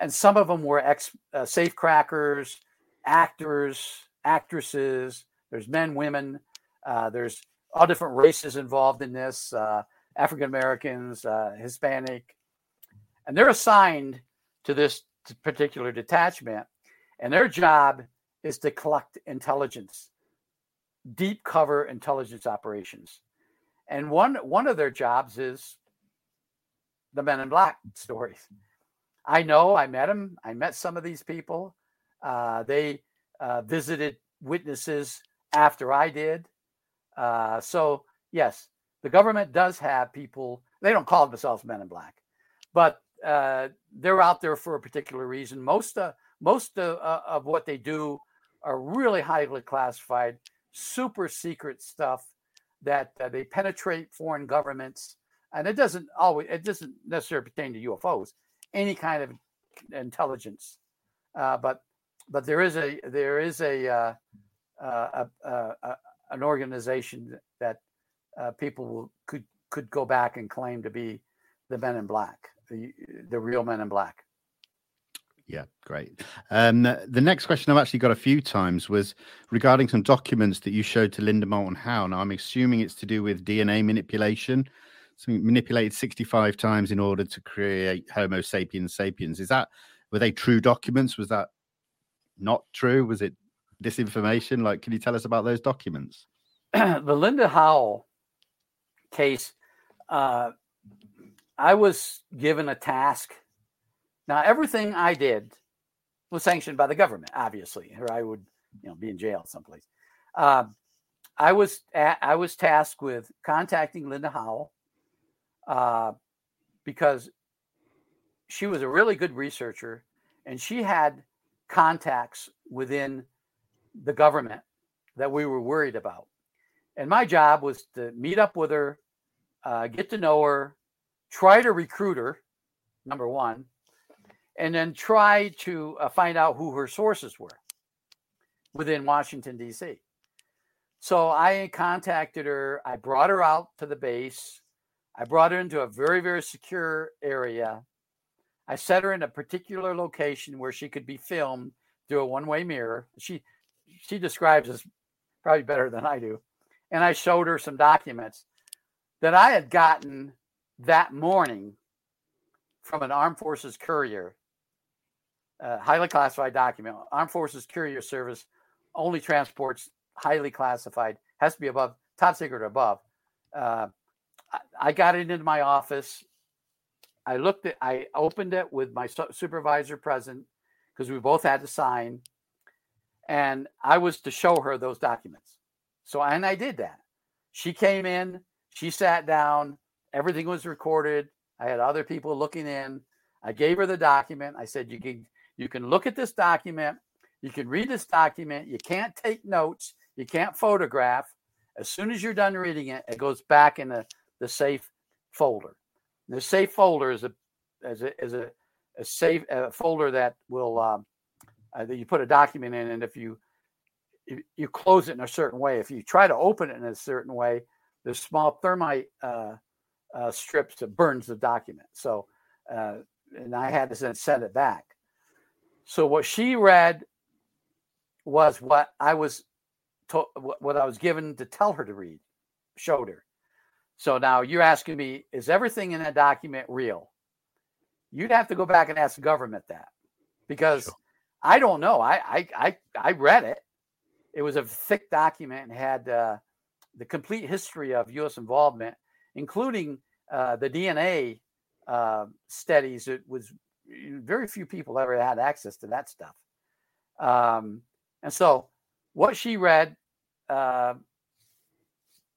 and some of them were ex uh, safe crackers, actors, actresses. There's men, women. Uh, there's all different races involved in this. Uh, African Americans, Hispanic, and they're assigned to this particular detachment, and their job is to collect intelligence, deep cover intelligence operations. And one one of their jobs is the Men in Black stories. I know I met them. I met some of these people. Uh, they uh, visited witnesses after I did. Uh, so yes, the government does have people. They don't call themselves Men in Black, but uh, they're out there for a particular reason. Most uh, most of, uh, of what they do are really highly classified, super secret stuff that they penetrate foreign governments. And it doesn't always, it doesn't necessarily pertain to UFOs, any kind of intelligence. Uh, but but there is a there is a, uh, uh a an organization that uh, people will, could could go back and claim to be the Men in Black, the the real Men in Black. Yeah, great. Um, the next question I've actually got a few times was regarding some documents that you showed to Linda Moulton Howe. Now, I'm assuming it's to do with DNA manipulation. Manipulated 65 times in order to create Homo sapiens sapiens. Is that were they true documents? Was that not true? Was it disinformation? Like, can you tell us about those documents? the Linda Howe case, uh, I was given a task now, everything I did was sanctioned by the government, obviously, or I would, you know, be in jail someplace. Uh, I was at, I was tasked with contacting Linda Howe uh, because she was a really good researcher and she had contacts within the government that we were worried about. And my job was to meet up with her, uh, get to know her, try to recruit her, number one, and then try to uh, find out who her sources were within Washington, D.C. So I contacted her. I brought her out to the base. I brought her into a very, very secure area. I set her in a particular location where she could be filmed through a one-way mirror. She she describes this probably better than I do. And I showed her some documents that I had gotten that morning from an armed forces courier uh, highly classified document. Armed Forces Courier Service only transports highly classified, has to be above top secret or above. Uh, I, got it into my office. I looked at, I opened it with my supervisor present because we both had to sign, and I was to show her those documents. So, and I did that. She came in, she sat down, everything was recorded. I had other people looking in. I gave her the document. I said, You can you can look at this document. You can read this document. You can't take notes. You can't photograph. As soon as you're done reading it, it goes back in the, the safe folder. The safe folder is a is a, a, a safe a folder that will um, uh, that you put a document in, and if you if you close it in a certain way, if you try to open it in a certain way, there's small thermite uh, uh, strips that burns the document. So, uh, and I had to then send it back. So what she read was what I was told, what I was given to tell her to read, showed her. So now you're asking me, is everything in that document real? You'd have to go back and ask the government that because sure. I don't know. I, I I I read it. It was a thick document and had uh, the complete history of U.S. involvement, including uh, the DNA uh, studies. It was very few people ever had access to that stuff. Um, and so, what she read, uh,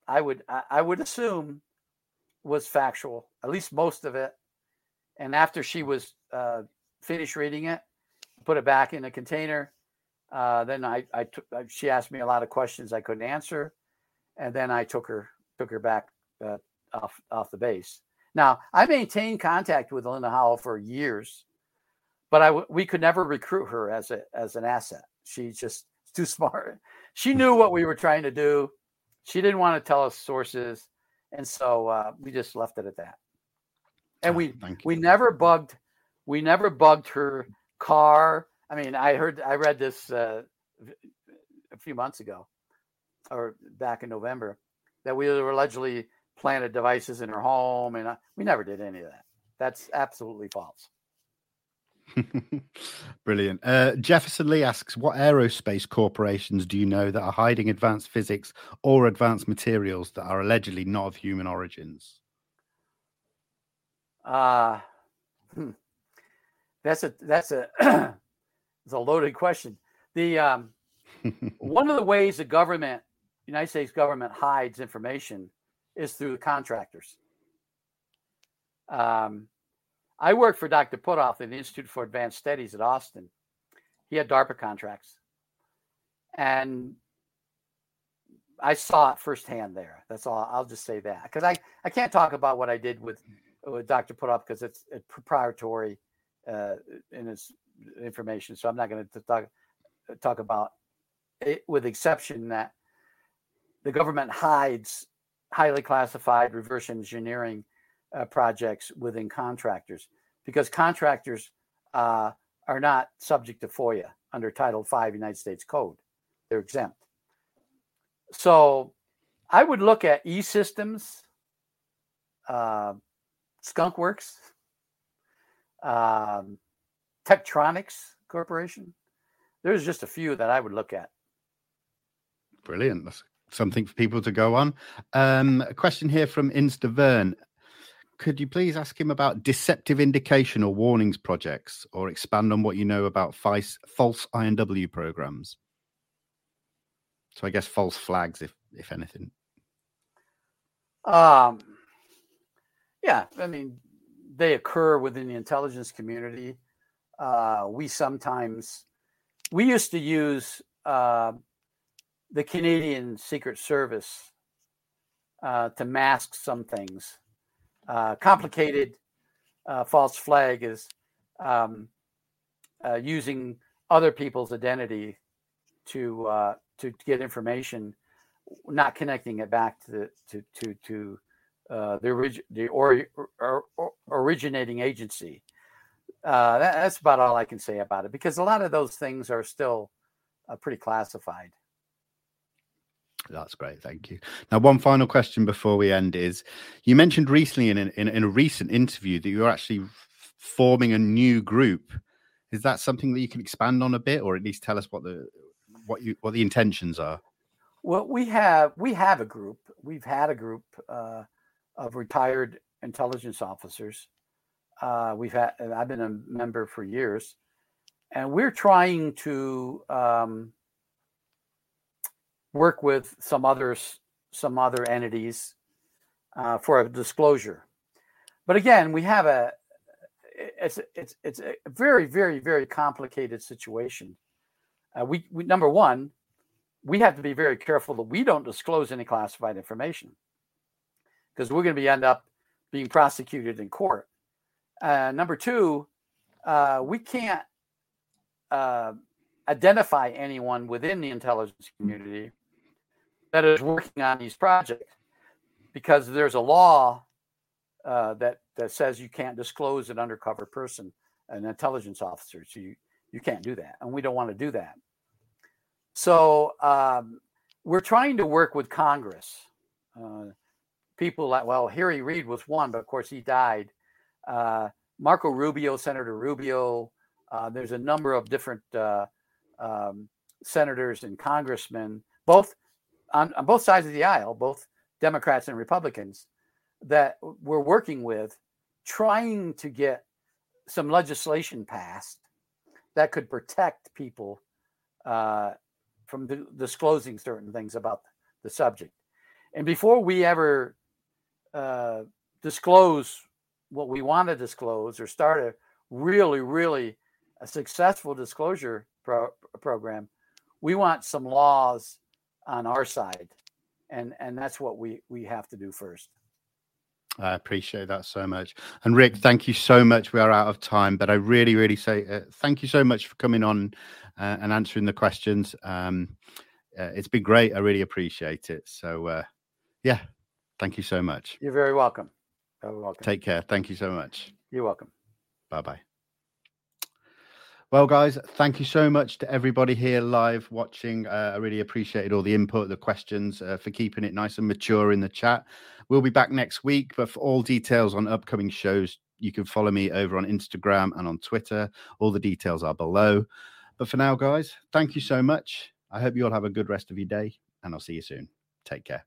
I would I would assume was factual, at least most of it. And after she was uh, finished reading it, put it back in a container. Uh, then I, I took, uh, she asked me a lot of questions I couldn't answer, and then I took her took her back uh, off off the base. Now I maintained contact with Linda Howe for years, but I we could never recruit her as a as an asset. She's just too smart. She knew what we were trying to do. She didn't want to tell us sources, and so uh, we just left it at that. And ah, we we never bugged we never bugged her car. I mean, I heard I read this uh, a few months ago, or back in November, that we were allegedly planted devices in her home, and I, we never did any of that. That's absolutely false. Brilliant. Uh, Jefferson Lee asks, what aerospace corporations do you know that are hiding advanced physics or advanced materials that are allegedly not of human origins? Uh, hmm. that's a that's a it's a loaded question. The um, one of the ways the government, United States government, hides information is through the contractors. Um, I worked for Dr. Puthoff in the Institute for Advanced Studies at Austin. He had DARPA contracts. And I saw it firsthand there. That's all. I'll just say that because I, I can't talk about what I did with, with Dr. Puthoff because it's, it's, proprietary uh, in its information. So I'm not going to talk talk about it, with exception that the government hides highly classified reverse engineering uh, projects within contractors because contractors uh, are not subject to FOIA under Title V United States Code. They're exempt. So I would look at E Systems, uh, Skunkworks, um, Tektronix Corporation. There's just a few that I would look at. Brilliant. That's something for people to go on. Um, a question here from Instavern could you please ask him about deceptive indication or warnings projects or expand on what you know about false INW programs? So I guess false flags, if if anything. Um, yeah, I mean, they occur within the intelligence community. Uh, we sometimes we used to use uh, the Canadian Secret Service uh, to mask some things uh, complicated uh, false flag is um, uh, using other people's identity to uh, to get information, not connecting it back to the, to to to uh, the orig- the or, or, or originating agency. That, that's about all I can say about it because a lot of those things are still pretty classified. That's great. Thank you. Now, one final question before we end is you mentioned recently in, in, in a recent interview that you're actually forming a new group. Is that something that you can expand on a bit or at least tell us what the what you what the intentions are? Well, we have we have a group. We've had a group uh, of retired intelligence officers. Uh, we've had I've been a member for years, and we're trying to um, work with some others, some other entities uh, for a disclosure. But again, we have a it's it's it's a very very very complicated situation. Uh, we, we number one, we have to be very careful that we don't disclose any classified information because we're going to be end up being prosecuted in court. Uh, number two, uh, we can't uh, identify anyone within the intelligence community that is working on these projects because there's a law uh, that that says you can't disclose an undercover person, an intelligence officer. So you you can't do that, and we don't want to do that. So um, we're trying to work with Congress. Uh, people like well, Harry Reid was one, but of course he died. Uh, Marco Rubio, Senator Rubio. Uh, there's a number of different uh, um, senators and congressmen, both on, on both sides of the aisle, both Democrats and Republicans, that we're working with, trying to get some legislation passed that could protect people uh, from disclosing certain things about the subject. And before we ever uh, disclose what we want to disclose or start a really, really a successful disclosure pro- program, we want some laws on our side, and and that's what we we have to do first. I appreciate that so much. And Rick, thank you so much. We are out of time, but I really, really say uh, thank you so much for coming on uh, and answering the questions. Um, uh, it's been great. I really appreciate it. So, uh, yeah, thank you so much. You're very welcome. Very welcome. Take care. Thank you so much. You're welcome. Bye bye. Well, guys, thank you so much to everybody here live watching. Uh, I really appreciated all the input, the questions, uh, for keeping it nice and mature in the chat. We'll be back next week, but for all details on upcoming shows, you can follow me over on Instagram and on Twitter. All the details are below. But for now, guys, thank you so much. I hope you all have a good rest of your day, and I'll see you soon. Take care.